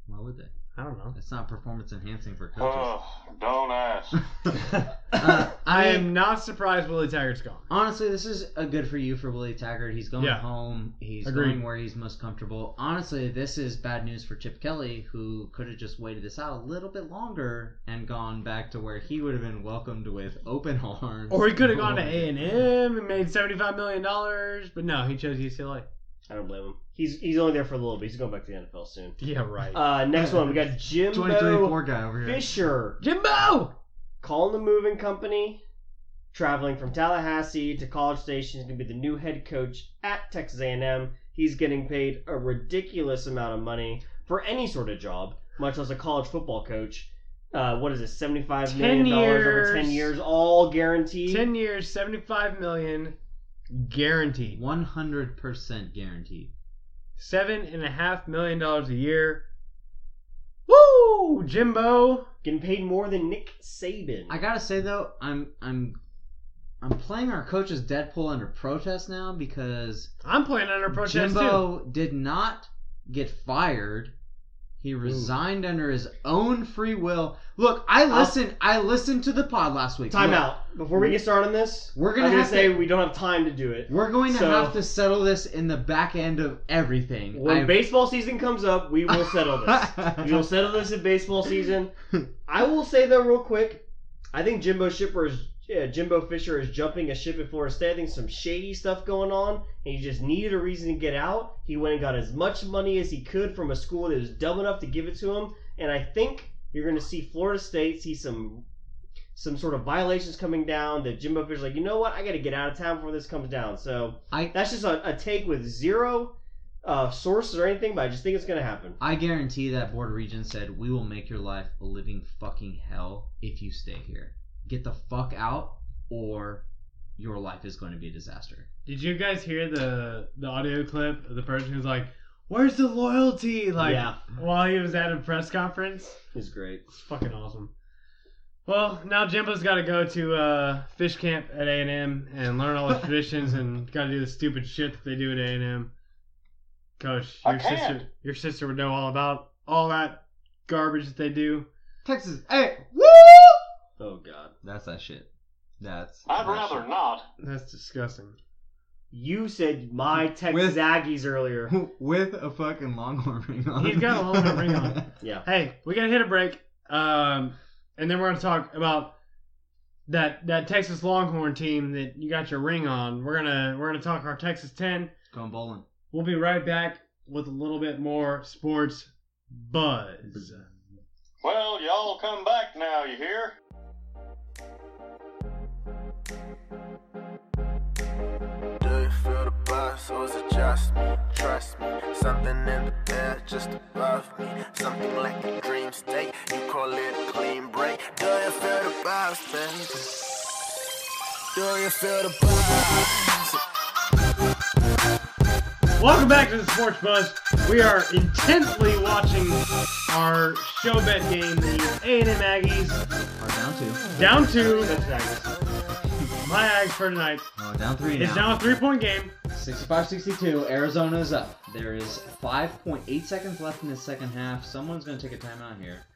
Speaker 4: Why would they?
Speaker 3: I don't know.
Speaker 4: It's not performance enhancing for coaches.
Speaker 6: Oh, don't ask. [laughs] [laughs]
Speaker 4: Uh,
Speaker 3: I
Speaker 4: I
Speaker 3: am not surprised Willie Taggart's gone.
Speaker 4: honestly, this is a good for you for Willie Taggart. He's going
Speaker 3: Yeah.
Speaker 4: home. He's
Speaker 3: Agreed.
Speaker 4: going where he's most comfortable. Honestly, this is bad news for Chip Kelly, who could have just waited this out a little bit longer and gone back to where he would have been welcomed with open [laughs] arms.
Speaker 3: Or he could have gone to A and M and made seventy five million dollars, but no, he chose UCLA.
Speaker 7: I don't blame him. He's he's only there for a little bit. He's going back to the NFL soon.
Speaker 3: Yeah, right.
Speaker 7: Uh, next one we got
Speaker 4: 23
Speaker 7: Jimbo
Speaker 4: 4 guy over here.
Speaker 7: Fisher
Speaker 3: Jimbo.
Speaker 7: calling the moving company, traveling from Tallahassee to College Station. He's gonna be the new head coach at Texas A&M. He's getting paid a ridiculous amount of money for any sort of job, much less a college football coach. Uh, what is it? Seventy-five
Speaker 3: Ten
Speaker 7: million dollars over ten
Speaker 3: years.
Speaker 7: years, all guaranteed.
Speaker 3: Ten years, seventy five million, guaranteed.
Speaker 4: 100% guaranteed.
Speaker 3: Seven and a half million dollars a year. Woo, Jimbo.
Speaker 7: Getting paid more than Nick Saban.
Speaker 4: I gotta say though, I'm I'm I'm playing our coach as Deadpool under protest now because
Speaker 3: I'm playing under protest too.
Speaker 4: Jimbo did not get fired. He resigned under his own free will. Look, I listened. I listened to the pod last week.
Speaker 7: Time
Speaker 4: Look,
Speaker 7: out. Before we get started on this,
Speaker 4: We're gonna
Speaker 7: I'm gonna say
Speaker 4: to-
Speaker 7: we don't have time to do it.
Speaker 4: We're going to
Speaker 7: So-
Speaker 4: have to settle this in the back end of everything.
Speaker 7: When
Speaker 4: I-
Speaker 7: baseball season comes up, we will settle this. [laughs] we will settle this in baseball season. [laughs] I will say though, real quick, I think Jimbo Shipper is yeah, Jimbo Fisher is jumping a ship at Florida State. I think some shady stuff going on, and he just needed a reason to get out. He went and got as much money as he could from a school that was dumb enough to give it to him, and I think you're going to see Florida State see some some sort of violations coming down. That Jimbo Fisher's like, you know what, I got to get out of town before this comes down. So
Speaker 4: I
Speaker 7: that's just a, a take with zero uh, sources or anything, but I just think it's going to happen.
Speaker 4: I guarantee that Board of Regents said, We will make your life a living fucking hell if you stay here. Get the fuck out, or your life is going to be a disaster.
Speaker 3: Did you guys hear the the audio clip of the person who's like, "Where's the loyalty?" Like
Speaker 7: Yeah.
Speaker 3: while he was at a press conference.
Speaker 7: It's great.
Speaker 3: It's fucking awesome. Well, now Jimbo's got to go to uh, fish camp at A and M and learn all the [laughs] traditions and got to do the stupid shit that they do at A and M. Coach, your sister, your sister would know all about all that garbage that they do.
Speaker 4: Texas, hey, woo!
Speaker 7: Oh God.
Speaker 4: That's that shit. That's.
Speaker 6: I'd
Speaker 4: that
Speaker 6: rather
Speaker 4: shit.
Speaker 6: not.
Speaker 3: That's disgusting.
Speaker 7: You said my Texas
Speaker 4: With-
Speaker 7: Aggies earlier. [laughs]
Speaker 4: With a fucking longhorn ring on.
Speaker 3: He's got a longhorn ring on. [laughs]
Speaker 7: Yeah.
Speaker 3: Hey, we gotta hit a break, um, and then we're gonna talk about that that Texas Longhorn team that you got your ring on. We're gonna we're gonna talk our Texas Ten.
Speaker 4: Going bowling.
Speaker 3: We'll be right back with a little bit more sports buzz.
Speaker 6: Well, y'all come back now, you hear?
Speaker 8: Feel the buzz or just me? Trust me, something in the air just above me. Something like a dream state, you call it a clean break. Do you feel the buzz, baby? Do you feel the buzz?
Speaker 3: Welcome back to the Sports Buzz. We are intensely watching our show bet game, the A and M Aggies,
Speaker 4: are down two.
Speaker 3: down two.
Speaker 7: Texas Aggies.
Speaker 3: My Ags for tonight.
Speaker 4: Oh, down three
Speaker 3: It's
Speaker 4: now.
Speaker 3: now a three point game.
Speaker 4: 65-62. Arizona is up. There is 5.8 seconds left in the second half. Someone's going to take a timeout here.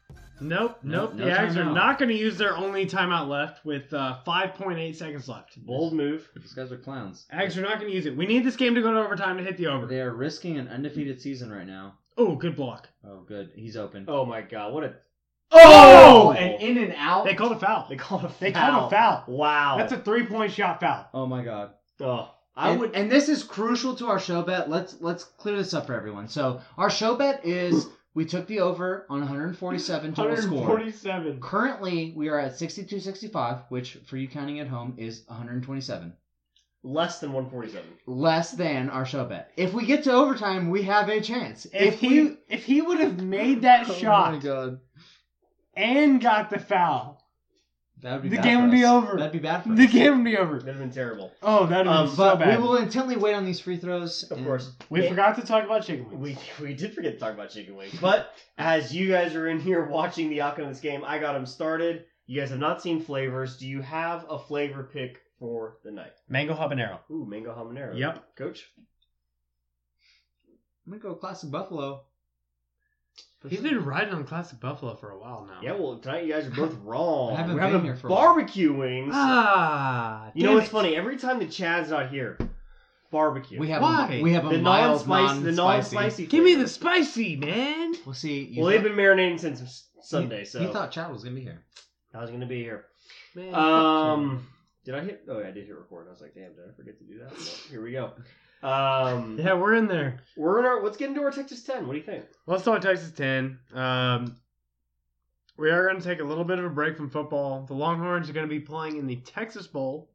Speaker 3: Nope,
Speaker 4: Nope,
Speaker 3: nope.
Speaker 4: no
Speaker 3: the Ags are
Speaker 4: timeout.
Speaker 3: not going to use their only timeout left with uh, 5.8 seconds left.
Speaker 7: Bold move.
Speaker 4: These guys are clowns.
Speaker 3: Ags are not going to use it. We need this game to go to overtime to hit the over.
Speaker 4: They are risking an undefeated season right now.
Speaker 3: Oh, good block.
Speaker 4: Oh, good. He's open.
Speaker 7: Oh my God! What a
Speaker 3: Oh!
Speaker 4: oh and in and out.
Speaker 3: They called a foul.
Speaker 7: they called a foul.
Speaker 3: They called a foul.
Speaker 7: Wow.
Speaker 3: That's a three point shot foul.
Speaker 4: Oh my god.
Speaker 7: Oh, I
Speaker 4: and,
Speaker 7: would.
Speaker 4: and this is crucial to our show bet. Let's let's clear this up for everyone. So our show bet is we took the over on 147 total score.
Speaker 3: 147.
Speaker 4: Currently, we are at 62-65, which for you counting at home is 127.
Speaker 7: less than 147.
Speaker 4: Less than our show bet. If we get to overtime, we have a chance.
Speaker 3: If, he if he would have made that shot. [laughs]
Speaker 4: Oh my god.
Speaker 3: And got the foul,
Speaker 4: That would be
Speaker 3: The
Speaker 4: bad
Speaker 3: game would be over.
Speaker 4: That'd be bad for
Speaker 3: the game would be over.
Speaker 7: That'd have been terrible.
Speaker 3: Oh, that would have
Speaker 7: Um,
Speaker 3: been so
Speaker 4: But
Speaker 3: bad.
Speaker 4: we will intently wait on these free throws.
Speaker 7: Of
Speaker 4: and-
Speaker 7: course.
Speaker 3: We
Speaker 7: Yeah.
Speaker 3: forgot to talk about chicken wings.
Speaker 7: We we did forget to talk about chicken wings, but as you guys are in here watching the outcome of this game, I got them started. You guys have not seen flavors. Do you have a flavor pick for the night?
Speaker 3: Mango habanero.
Speaker 7: Ooh, mango habanero.
Speaker 3: Yep.
Speaker 7: Coach.
Speaker 4: I'm gonna go classic buffalo.
Speaker 3: He's been riding on Classic Buffalo for a while now.
Speaker 7: Yeah, well, tonight you guys are [laughs] both wrong.
Speaker 4: I haven't
Speaker 7: We're
Speaker 4: been
Speaker 7: having
Speaker 4: here for a while.
Speaker 7: barbecue wings.
Speaker 3: Ah,
Speaker 7: you know
Speaker 3: damn
Speaker 7: what's
Speaker 3: it.
Speaker 7: funny? Every time the Chad's not here, barbecue.
Speaker 4: We have
Speaker 3: Why?
Speaker 4: a we have a
Speaker 7: the
Speaker 4: mild
Speaker 7: non-spicy, the
Speaker 4: non-spicy.
Speaker 7: non-spicy.
Speaker 3: Give me
Speaker 7: flavor.
Speaker 3: the spicy, man.
Speaker 4: Well, see, you
Speaker 7: Well, they've been marinating since s- Sunday,
Speaker 4: you,
Speaker 7: so
Speaker 4: you thought Chad was gonna be here.
Speaker 7: I was gonna be here.
Speaker 3: Man,
Speaker 7: Um, did I hit? Oh, yeah, I did hit record. I was like, damn, did I forget to do that? But here we go. Um,
Speaker 3: yeah, we're in there.
Speaker 7: we're in our. Let's get into our Texas Ten. What do you think?
Speaker 3: Let's talk Texas 10. Um, we are going to take a little bit of a break from football. The Longhorns are going to be playing in the Texas Bowl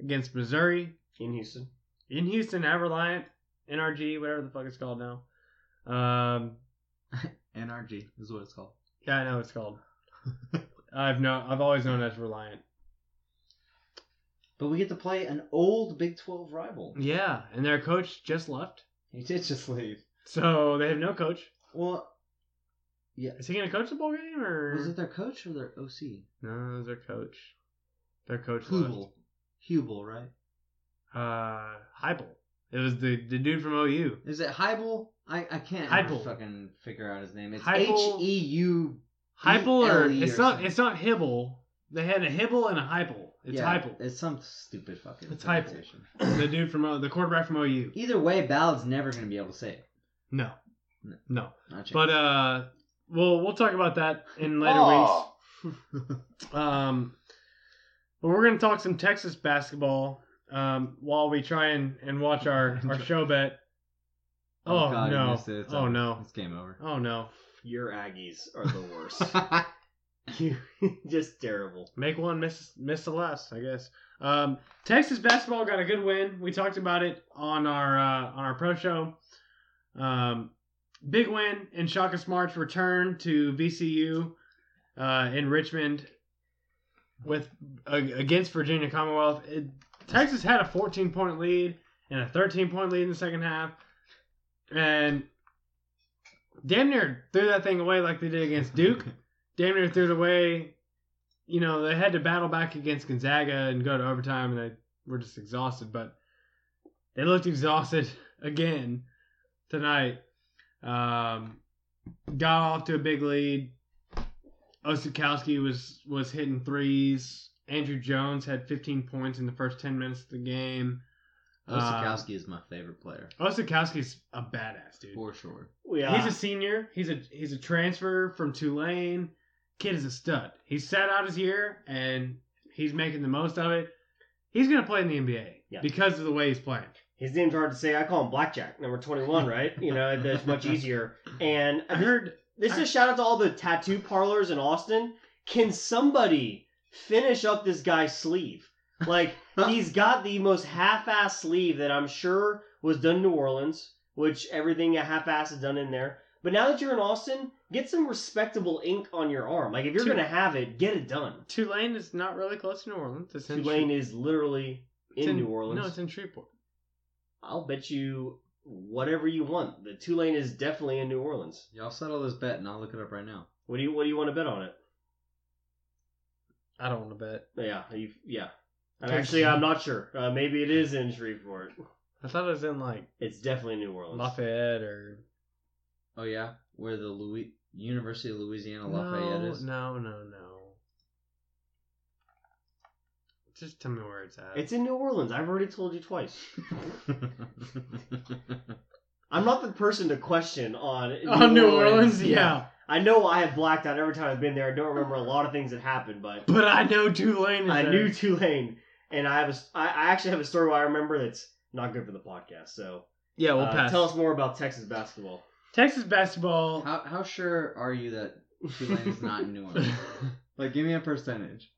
Speaker 3: against Missouri
Speaker 7: In Houston,
Speaker 3: in Houston at Reliant, NRG, whatever the fuck it's called now. Um, [laughs]
Speaker 4: NRG is what it's called.
Speaker 3: yeah, I know what it's called. [laughs] I've no, I've always known it as Reliant.
Speaker 4: But we get to play an old Big Twelve rival.
Speaker 3: Yeah, and their coach just left,
Speaker 4: He did just leave.
Speaker 3: so they have no coach.
Speaker 4: Well, yeah.
Speaker 3: Is he going to coach the bowl game or
Speaker 4: was it their coach or their OC?
Speaker 3: no? It was their coach. Their coach.
Speaker 4: Hubel. Hubel, right?
Speaker 3: Uh, Heupel. It was the the dude from OU.
Speaker 4: Is it Heibel? I, I can't
Speaker 3: Heupel.
Speaker 4: fucking figure out his name. It's H E U.
Speaker 3: Heupel or it's not it's not Hibble. They had a Hibble and a Heupel. It's
Speaker 4: yeah,
Speaker 3: Heupel.
Speaker 4: It's some stupid fucking.
Speaker 3: It's Heupel. [clears throat] the dude from O- the quarterback from OU.
Speaker 4: Either way, Ballard's never gonna be able to say it.
Speaker 3: No,
Speaker 4: No.
Speaker 3: no.
Speaker 4: Not a.
Speaker 3: But uh, we'll we'll talk about that in later
Speaker 6: Aw.
Speaker 3: weeks. [laughs] Um, but we're gonna talk some Texas basketball. Um, while we try and, and watch our [laughs] our show bet. Oh,
Speaker 4: God,
Speaker 3: no!
Speaker 4: it.
Speaker 3: Oh
Speaker 4: over.
Speaker 3: no!
Speaker 4: It's game over.
Speaker 3: Oh no!
Speaker 7: your Aggies are the worst. [laughs] [laughs] just terrible.
Speaker 3: Make one, miss miss the last, I guess. Um, Texas basketball got a good win. We talked about it on our uh, on our pro show. Um, big win in Shaka Smart's return to VCU uh, in Richmond with uh, against Virginia Commonwealth. It, Texas had a 14 point lead and a 13 point lead in the second half, and damn near threw that thing away like they did against Duke. Damn near threw it away. You know, they had to battle back against Gonzaga and go to overtime, and they were just exhausted. But they looked exhausted [laughs] again tonight. Um, got off to a big lead. Osetkowski was was hitting threes. Andrew Jones had 15 points in the first 10 minutes of the game.
Speaker 4: Osetkowski is my favorite player
Speaker 3: Uh, Osetkowski's a badass dude.
Speaker 4: for sure.
Speaker 7: Yeah.
Speaker 3: He's a senior. He's a he's a transfer from Tulane. Kid is a stud. He sat out his year and he's making the most of it. He's gonna play in the NBA
Speaker 7: Yeah.
Speaker 3: because of the way he's playing.
Speaker 7: His name's hard to say. I call him Blackjack, number 21, right? You know, that's much easier. And [laughs]
Speaker 3: I heard
Speaker 7: this is a shout out to all the tattoo parlors in Austin. Can somebody finish up this guy's sleeve? Like, [laughs] he's got the most half ass sleeve that I'm sure was done in New Orleans, which everything a half ass is done in there. But now that you're in Austin, get some respectable ink on your arm. Like, if you're
Speaker 3: Two-
Speaker 7: going to have it, get it done.
Speaker 3: Tulane is not really close to New Orleans. It's in
Speaker 7: Tulane
Speaker 3: Shre-
Speaker 7: is literally
Speaker 3: it's
Speaker 7: in New Orleans.
Speaker 3: No, it's in Shreveport.
Speaker 7: I'll bet you whatever you want. The Tulane is definitely in New Orleans.
Speaker 4: Y'all settle this bet, and I'll look it up right now.
Speaker 7: What do you What do you want to bet on it?
Speaker 3: I don't want to bet.
Speaker 7: Yeah, you, yeah. And
Speaker 3: Okay.
Speaker 7: actually, I'm not sure. Uh, maybe it is in Shreveport.
Speaker 3: I thought it was in like
Speaker 7: It's definitely New Orleans.
Speaker 3: Lafayette or
Speaker 4: Oh yeah, where the Louis University of Louisiana Lafayette
Speaker 3: no,
Speaker 4: is.
Speaker 3: no, no, no. Just tell me where it's at.
Speaker 7: It's in New Orleans. I've already told you twice. [laughs] I'm not the person to question on
Speaker 3: oh, New Orleans, yeah.
Speaker 7: I know I have blacked out every time I've been there. I don't remember a lot of things that happened, but
Speaker 3: But I know Tulane is
Speaker 7: I
Speaker 3: there.
Speaker 7: knew Tulane, and I have a, s- I I actually have a story I remember that's not good for the podcast. So
Speaker 3: Yeah, we'll
Speaker 7: uh,
Speaker 3: pass.
Speaker 7: tell us more about Texas basketball.
Speaker 3: Texas basketball.
Speaker 4: how how sure are you that Tulane is not in New Orleans? [laughs] Like, give me a percentage.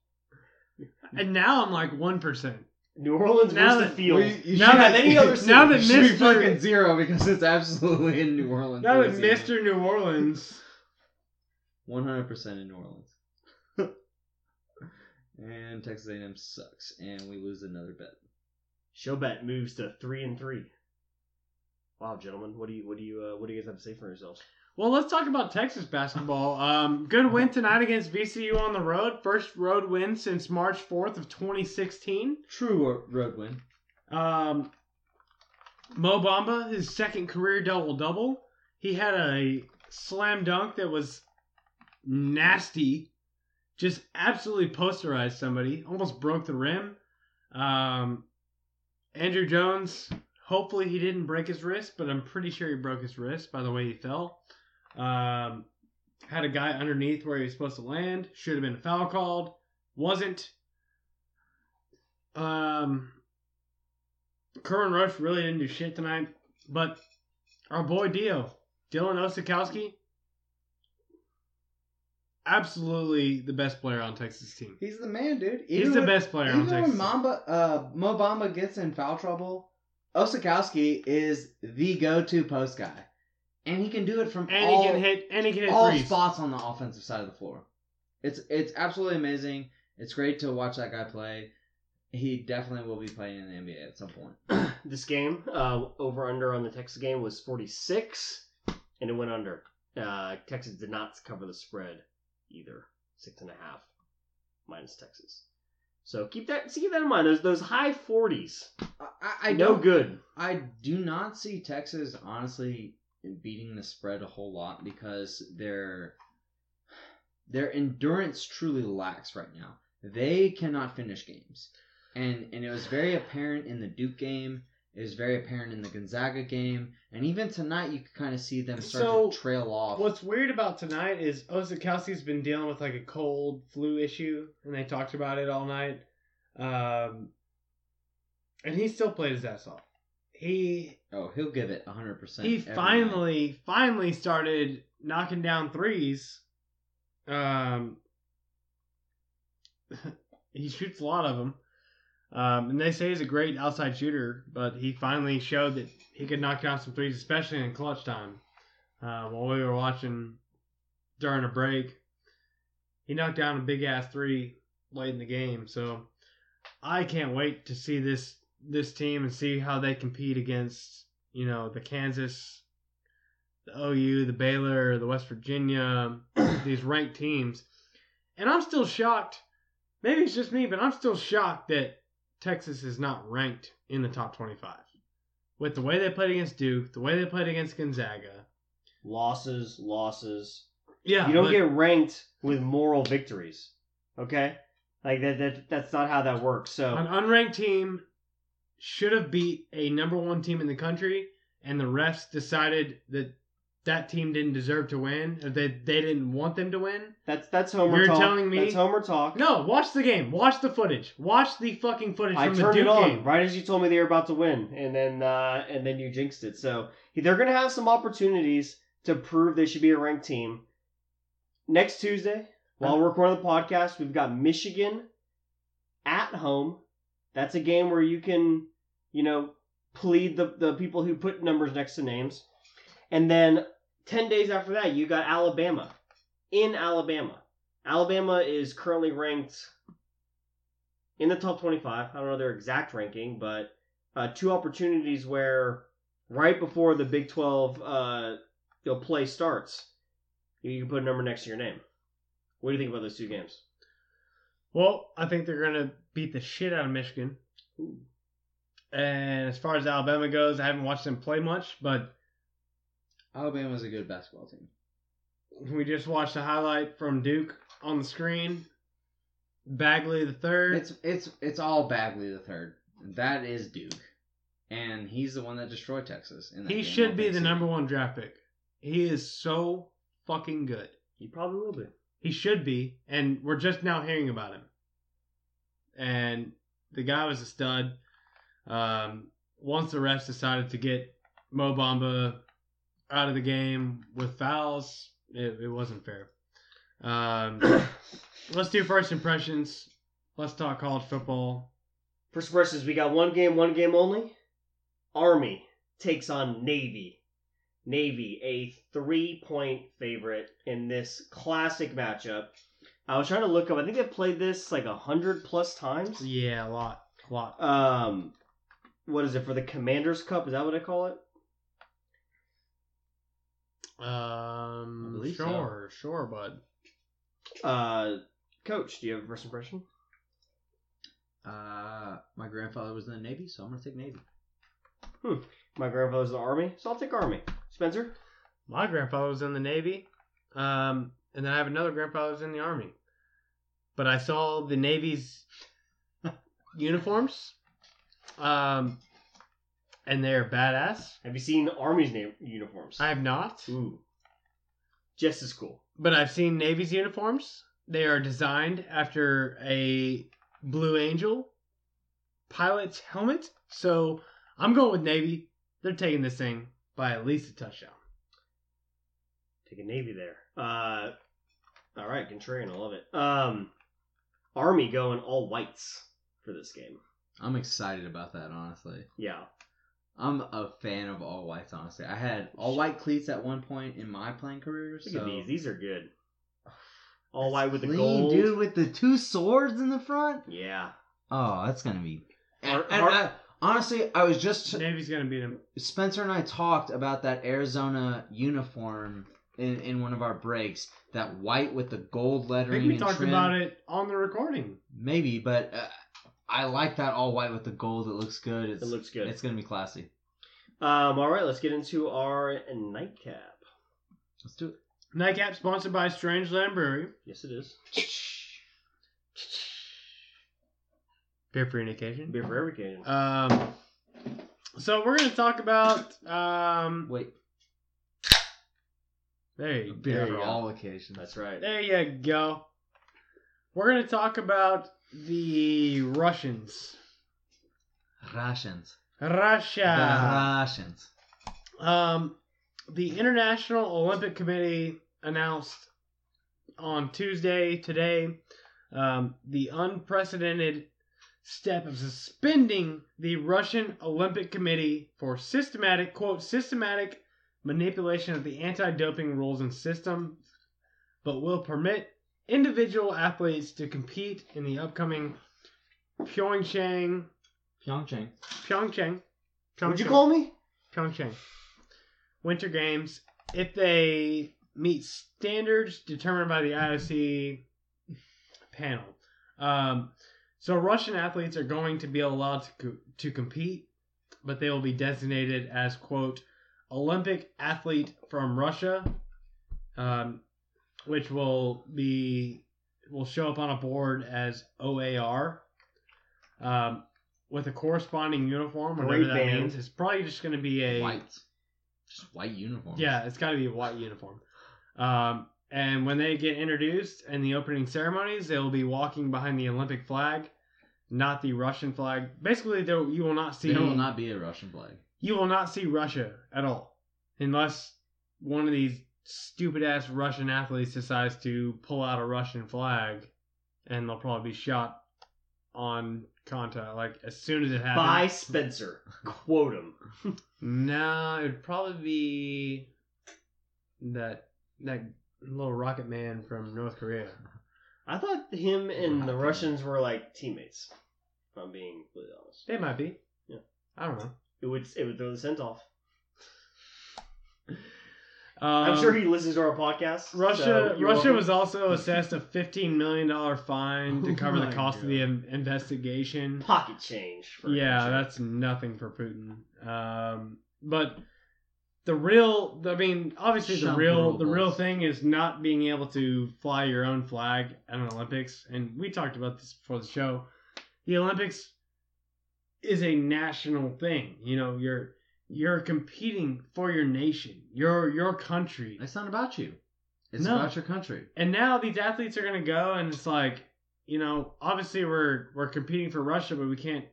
Speaker 3: and now I'm like one percent.
Speaker 7: New Orleans
Speaker 3: Now
Speaker 7: versus
Speaker 3: that-
Speaker 7: the field.
Speaker 4: Well, you- you
Speaker 3: Now that-
Speaker 7: any [laughs] other city.
Speaker 3: now that
Speaker 4: It should be
Speaker 3: Mr.
Speaker 4: fucking zero because it's absolutely in New Orleans.
Speaker 3: Now that Mr. New Orleans.
Speaker 4: 100% in New Orleans. and Texas A&M sucks, and we lose another bet.
Speaker 7: Showbet moves to three and three. Wow, gentlemen, what do you what do you uh, what do you guys have to say for yourselves?
Speaker 3: Well, let's talk about Texas basketball. Um, good win tonight against VCU on the road. First road win since March 4th of 2016.
Speaker 4: True road win.
Speaker 3: Um, Mo Bamba, his second career double double. He had a slam dunk that was nasty. Just absolutely posterized somebody. Almost broke the rim. Um, Andrew Jones. Hopefully he didn't break his wrist, but I'm pretty sure he broke his wrist by the way he fell. Um, had a guy underneath where he was supposed to land. Should have been a foul called. Wasn't. Um, Kerwin Roach really didn't do shit tonight, but our boy Dio, Dylan Osetkowski, absolutely the best player on Texas team.
Speaker 4: He's the man, dude.
Speaker 3: He's the
Speaker 4: when-
Speaker 3: best player on
Speaker 4: Even
Speaker 3: Texas.
Speaker 4: when Mamba, uh, Mo Bamba gets in foul trouble, Osetkowski is the go-to post guy, and he can do it from
Speaker 3: And
Speaker 4: all,
Speaker 3: he can hit. And he can hit
Speaker 4: all
Speaker 3: threes.
Speaker 4: spots on the offensive side of the floor. It's it's absolutely amazing. It's great to watch that guy play. He definitely will be playing in the NBA at some point. [clears throat]
Speaker 7: This game, uh, over under on the Texas game was 46, and it went under. Uh, Texas did not cover the spread either. Six and a half minus Texas. So keep that keep that in mind. Those those high 40s,
Speaker 4: I, I
Speaker 7: no good.
Speaker 4: I do not see Texas honestly beating the spread a whole lot because their their endurance truly lacks right now. They cannot finish games, and and it was very apparent in the Duke game. It was very apparent in the Gonzaga game, and even tonight you could kind of see them start
Speaker 3: So,
Speaker 4: to trail off.
Speaker 3: What's weird about tonight is Osetkowski's been dealing with like a cold flu issue, and they talked about it all night. Um, and he still played his ass off. He
Speaker 4: oh, he'll give it hundred percent.
Speaker 3: he finally finally started knocking down threes. Um, [laughs] he shoots a lot of them. Um, and they say he's a great outside shooter, but he finally showed that he could knock down some threes, especially in clutch time. Uh, while we were watching during a break, he knocked down a big ass three late in the game. So I can't wait to see this this team and see how they compete against you know the Kansas, the OU, the Baylor, the West Virginia, [clears throat] these ranked teams. And I'm still shocked. Maybe it's just me, but I'm still shocked that Texas is not ranked in the top 25. With the way they played against Duke, the way they played against Gonzaga.
Speaker 7: Losses, losses.
Speaker 3: Yeah,
Speaker 7: you don't
Speaker 3: but-
Speaker 7: get ranked with moral victories. Okay, like that. that that's not how that works. So
Speaker 3: An unranked team should have beat a number one team in the country, and the refs decided that that team didn't deserve to win. Or they they didn't want them to win.
Speaker 7: That's that's Homer
Speaker 3: You're
Speaker 7: talk.
Speaker 3: telling me
Speaker 7: That's Homer talk.
Speaker 3: No, watch the game. Watch the footage. Watch the fucking footage
Speaker 7: I
Speaker 3: from the
Speaker 7: turned
Speaker 3: Duke
Speaker 7: it on
Speaker 3: game.
Speaker 7: right as you told me they were about to win, and then uh, and then you jinxed it. So they're gonna have some opportunities to prove they should be a ranked team. Next Tuesday, while we're recording the podcast, we've got Michigan at home. That's a game where you can, you know, plead the the people who put numbers next to names, and then ten days after that, you got Alabama in Alabama. Alabama is currently ranked in the top 25. I don't know their exact ranking, but uh, two opportunities where right before the Big 12 uh, you know, play starts, you can put a number next to your name. What do you think about those two games?
Speaker 3: Well, I think they're gonna beat the shit out of Michigan. And as far as Alabama goes, I haven't watched them play much, but
Speaker 4: Alabama's a good basketball team.
Speaker 3: we just watched a highlight from Duke on the screen. Bagley the third.
Speaker 4: It's it's it's all Bagley the third. That is Duke, and he's the one that destroyed Texas. In that
Speaker 3: he
Speaker 4: game
Speaker 3: should be the number one draft pick. He is so fucking good.
Speaker 7: He probably will be.
Speaker 3: He should be, and we're just now hearing about him. And the guy was a stud. Um, once the refs decided to get Mo Bamba out of the game with fouls, it, it wasn't fair. Um, [coughs] let's do first impressions. Let's talk college football.
Speaker 7: First impressions, we got one game, one game only. Army takes on Navy. Navy, a three point favorite in this classic matchup. I was trying to look up, I think they've played this like a hundred plus times.
Speaker 3: Yeah, a lot, a lot.
Speaker 7: Um, what is it for the Commanders Cup? Is that what I call it?
Speaker 3: Um,
Speaker 4: believe so.
Speaker 3: sure, sure, bud.
Speaker 7: Uh, Coach, do you have a first impression?
Speaker 4: Uh, my grandfather was in the Navy, so I'm gonna take Navy. Hmm.
Speaker 7: My grandfather's in the Army, so I'll take Army. Spencer?
Speaker 3: My grandfather was in the Navy, um, and then I have another grandfather who's in the Army. But I saw the Navy's [laughs] uniforms, um, and they're badass.
Speaker 7: Have you seen the Army's name uniforms?
Speaker 3: I have not,
Speaker 7: Ooh, just as cool.
Speaker 3: but I've seen Navy's uniforms. They are designed after a Blue Angel pilot's helmet. So I'm going with Navy. They're taking this thing by at least a touchdown.
Speaker 7: Take a Navy there. Uh, all right, contrarian, I love it. Um, Army going all whites for this game.
Speaker 4: I'm excited about that, honestly.
Speaker 7: Yeah,
Speaker 4: I'm a fan of all whites, honestly. I had all white cleats at one point in my playing career.
Speaker 7: look
Speaker 4: so
Speaker 7: at these. These are good. [sighs] All white with the gold.
Speaker 4: dude, with the two swords in the front.
Speaker 7: Yeah,
Speaker 4: Oh, that's gonna be. And
Speaker 7: ar-
Speaker 4: I- honestly, I was just
Speaker 3: Navy's gonna beat him.
Speaker 4: Spencer and I talked about that Arizona uniform in, in one of our breaks. That white with the gold
Speaker 3: I
Speaker 4: lettering
Speaker 3: think we
Speaker 4: and
Speaker 3: talked
Speaker 4: trim.
Speaker 3: about it on the recording.
Speaker 4: Maybe, but uh, I like that all white with the gold. It looks good. It's,
Speaker 7: it looks good.
Speaker 4: It's gonna be classy.
Speaker 7: Um, all right, let's get into our nightcap.
Speaker 4: Let's do it.
Speaker 3: Nightcap sponsored by Strange Land Brewery.
Speaker 7: Yes, it is. [laughs]
Speaker 3: Beer for any occasion.
Speaker 7: Beer for every occasion.
Speaker 3: Um, so we're gonna talk about um.
Speaker 4: Wait,
Speaker 3: There you,
Speaker 4: beer
Speaker 3: there
Speaker 4: for
Speaker 3: you go.
Speaker 4: all occasions.
Speaker 7: That's right.
Speaker 3: There you go. We're gonna talk about the Russians.
Speaker 4: The
Speaker 3: Russia.
Speaker 4: Russians.
Speaker 3: Um, the International Olympic Committee announced on Tuesday today um, the unprecedented step of suspending the Russian Olympic Committee for systematic quote systematic manipulation of the anti-doping rules and system, but will permit individual athletes to compete in the upcoming Pyeongchang
Speaker 4: Pyeongchang.
Speaker 3: Pyeongchang.
Speaker 7: What'd you call me?
Speaker 3: Pyeongchang Winter Games if they meet standards determined by the IOC panel. Um, so Russian athletes are going to be allowed to co- to compete, but they will be designated as quote Olympic athlete from Russia, um, which will be will show up on a board as OAR. Um, with a corresponding uniform, whatever
Speaker 7: Great
Speaker 3: that
Speaker 7: band.
Speaker 3: means, it's probably just going to be a
Speaker 4: White. Just white uniform.
Speaker 3: yeah, it's got to be a white uniform. Um, and when they get introduced in the opening ceremonies, they'll be walking behind the Olympic flag, not the Russian flag. Basically, there you will not see
Speaker 4: There will not be a Russian flag.
Speaker 3: you will not see Russia at all, unless one of these stupid ass Russian athletes decides to pull out a Russian flag, and they'll probably be shot on contact like as soon as it happens.
Speaker 7: By Spencer. Quote him. [laughs]
Speaker 3: No, it'd probably be that that little rocket man from North Korea.
Speaker 7: I thought him and the Russians were like teammates. If I'm being completely honest,
Speaker 3: They might be.
Speaker 7: Yeah.
Speaker 3: I don't know.
Speaker 7: it would it would throw the scent off.
Speaker 3: Um,
Speaker 7: I'm sure he listens to our podcast.
Speaker 3: Russia
Speaker 7: so
Speaker 3: Russia was also assessed a 15 million dollar fine to
Speaker 4: Oh
Speaker 3: cover the
Speaker 4: my
Speaker 3: cost of the in- investigation.
Speaker 7: pocket change. For
Speaker 3: Yeah,
Speaker 7: Russia.
Speaker 3: that's nothing for Putin. Um, but the real, I mean, obviously the
Speaker 4: Some
Speaker 3: real, the real thing is not being able to fly your own flag at an Olympics. And we talked about this before the show. The Olympics is a national thing. You know, you're you're competing for your nation, your your country.
Speaker 4: It's not about you. It's
Speaker 3: No.
Speaker 4: about your country.
Speaker 3: And now these athletes are gonna go, and it's like, you know, obviously we're we're competing for Russia, but we can't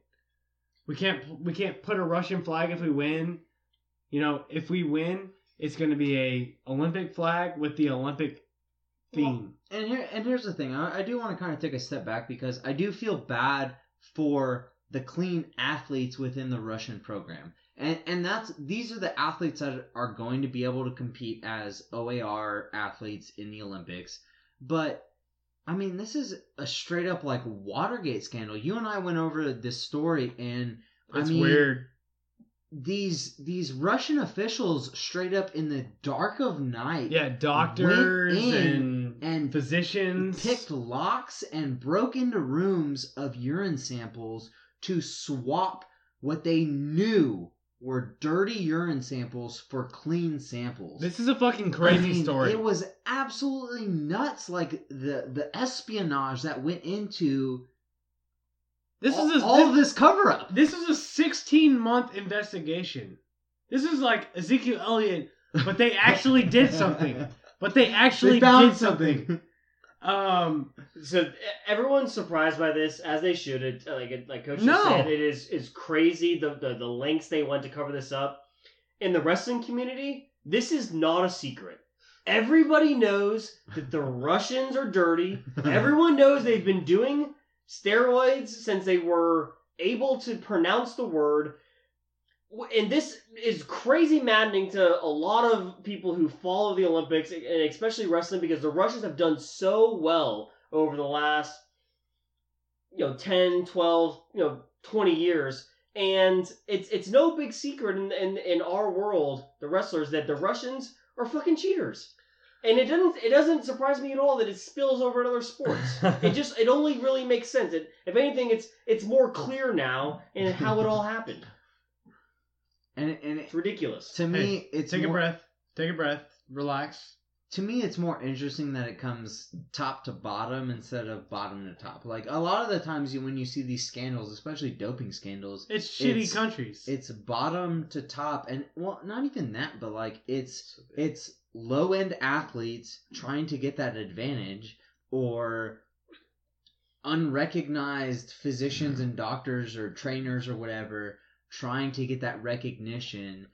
Speaker 3: we can't we can't put a Russian flag if we win. You know, if we win, it's gonna be a Olympic flag with the Olympic theme.
Speaker 4: And here and here's the thing. I, I do want to kind of take a step back because I do feel bad for the clean athletes within the Russian program. And and that's these are the athletes that are going to be able to compete as OAR athletes in the Olympics. But I mean, this is a straight up like Watergate scandal. You and I went over this story and
Speaker 3: it's
Speaker 4: I mean,
Speaker 3: weird.
Speaker 4: These these Russian officials straight up in the dark of night
Speaker 3: Yeah, doctors and
Speaker 4: and
Speaker 3: physicians.
Speaker 4: picked locks and broke into rooms of urine samples to swap what they knew were dirty urine samples for clean samples.
Speaker 3: This is a fucking
Speaker 4: I
Speaker 3: crazy
Speaker 4: mean,
Speaker 3: story.
Speaker 4: It was absolutely nuts. Like the the espionage that went into
Speaker 3: this
Speaker 4: all,
Speaker 3: is a,
Speaker 4: all
Speaker 3: this,
Speaker 4: this cover up.
Speaker 3: This is a 16 month investigation. This is like Ezekiel Elliott, but they actually did something. [laughs] But they actually
Speaker 4: They found
Speaker 3: did something. Um,
Speaker 7: So everyone's surprised by this, as they should. It, like it- like Coach
Speaker 3: No.
Speaker 7: said, it is is crazy the, the the lengths they went to cover this up. In the wrestling community, this is not a secret. Everybody knows that the [laughs] Russians are dirty. [laughs] Everyone knows they've been doing steroids since they were able to pronounce the word. And this is crazy maddening to a lot of people who follow the Olympics, and especially wrestling, because the Russians have done so well over the last, you know, 10, 12, you know, 20 years. And it's it's no big secret in, in, in our world, the wrestlers, that the Russians are fucking cheaters. And it doesn't it doesn't surprise me at all that it spills over in other sports. [laughs] it just it only really makes sense. It, if anything, it's it's more clear now in how it all happened.
Speaker 4: And and it,
Speaker 7: It's ridiculous.
Speaker 4: to me, it's
Speaker 3: take a breath. Take a breath. Relax.
Speaker 4: to me it's more interesting that it comes top to bottom instead of bottom to top like a lot of the times you, when you see these scandals especially doping scandals
Speaker 3: It's shitty
Speaker 4: It's-
Speaker 3: countries.
Speaker 4: it's bottom to top and well not even that but like it's it's low end athletes trying to get that advantage or unrecognized physicians and doctors or trainers or whatever trying to get that recognition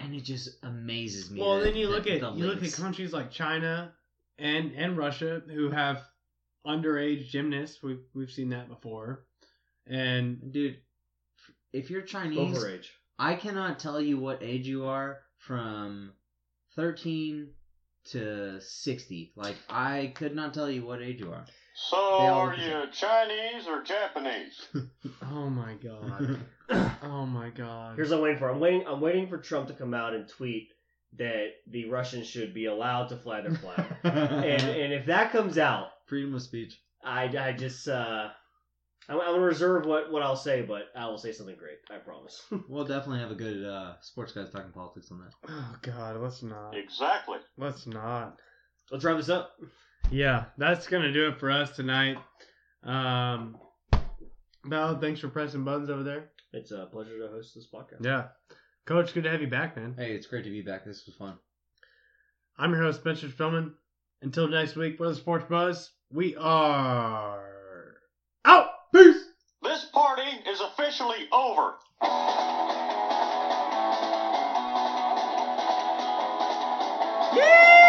Speaker 4: and it just amazes me
Speaker 3: well,
Speaker 4: that-
Speaker 3: then you look at
Speaker 4: the
Speaker 3: you look at countries like China and and Russia who have underage gymnasts. We've we've seen that before. And
Speaker 4: dude if you're chinese
Speaker 7: Overage.
Speaker 4: I cannot tell you what age you are from 13 to 60. Like, I could not tell you what age you are.
Speaker 6: So, are you Chinese or Japanese? [laughs]
Speaker 3: oh my god, [laughs] [clears throat] oh my god.
Speaker 7: Here's what I'm waiting for. I'm waiting. I'm waiting for Trump to come out and tweet that the Russians should be allowed to fly their flag. [laughs] and and if that comes out,
Speaker 4: Freedom of speech.
Speaker 7: I, I just uh, I'm, I'm gonna reserve what what I'll say, but I will say something great. I promise. [laughs]
Speaker 4: We'll definitely have a good uh, sports guys talking politics on that.
Speaker 3: Oh god, let's not.
Speaker 6: Exactly.
Speaker 3: Let's not.
Speaker 7: Let's wrap this up.
Speaker 3: Yeah, that's gonna do it for us tonight. Um, Val, thanks for pressing buttons over there.
Speaker 7: It's a pleasure to host this podcast.
Speaker 3: Yeah, Coach, good to have you back, man.
Speaker 4: Hey, it's great to be back. This was fun.
Speaker 3: I'm your host, Spencer Spillman. Until next week, for the Sports Buzz, we are out. Peace.
Speaker 6: This party is officially over.
Speaker 3: Yeah!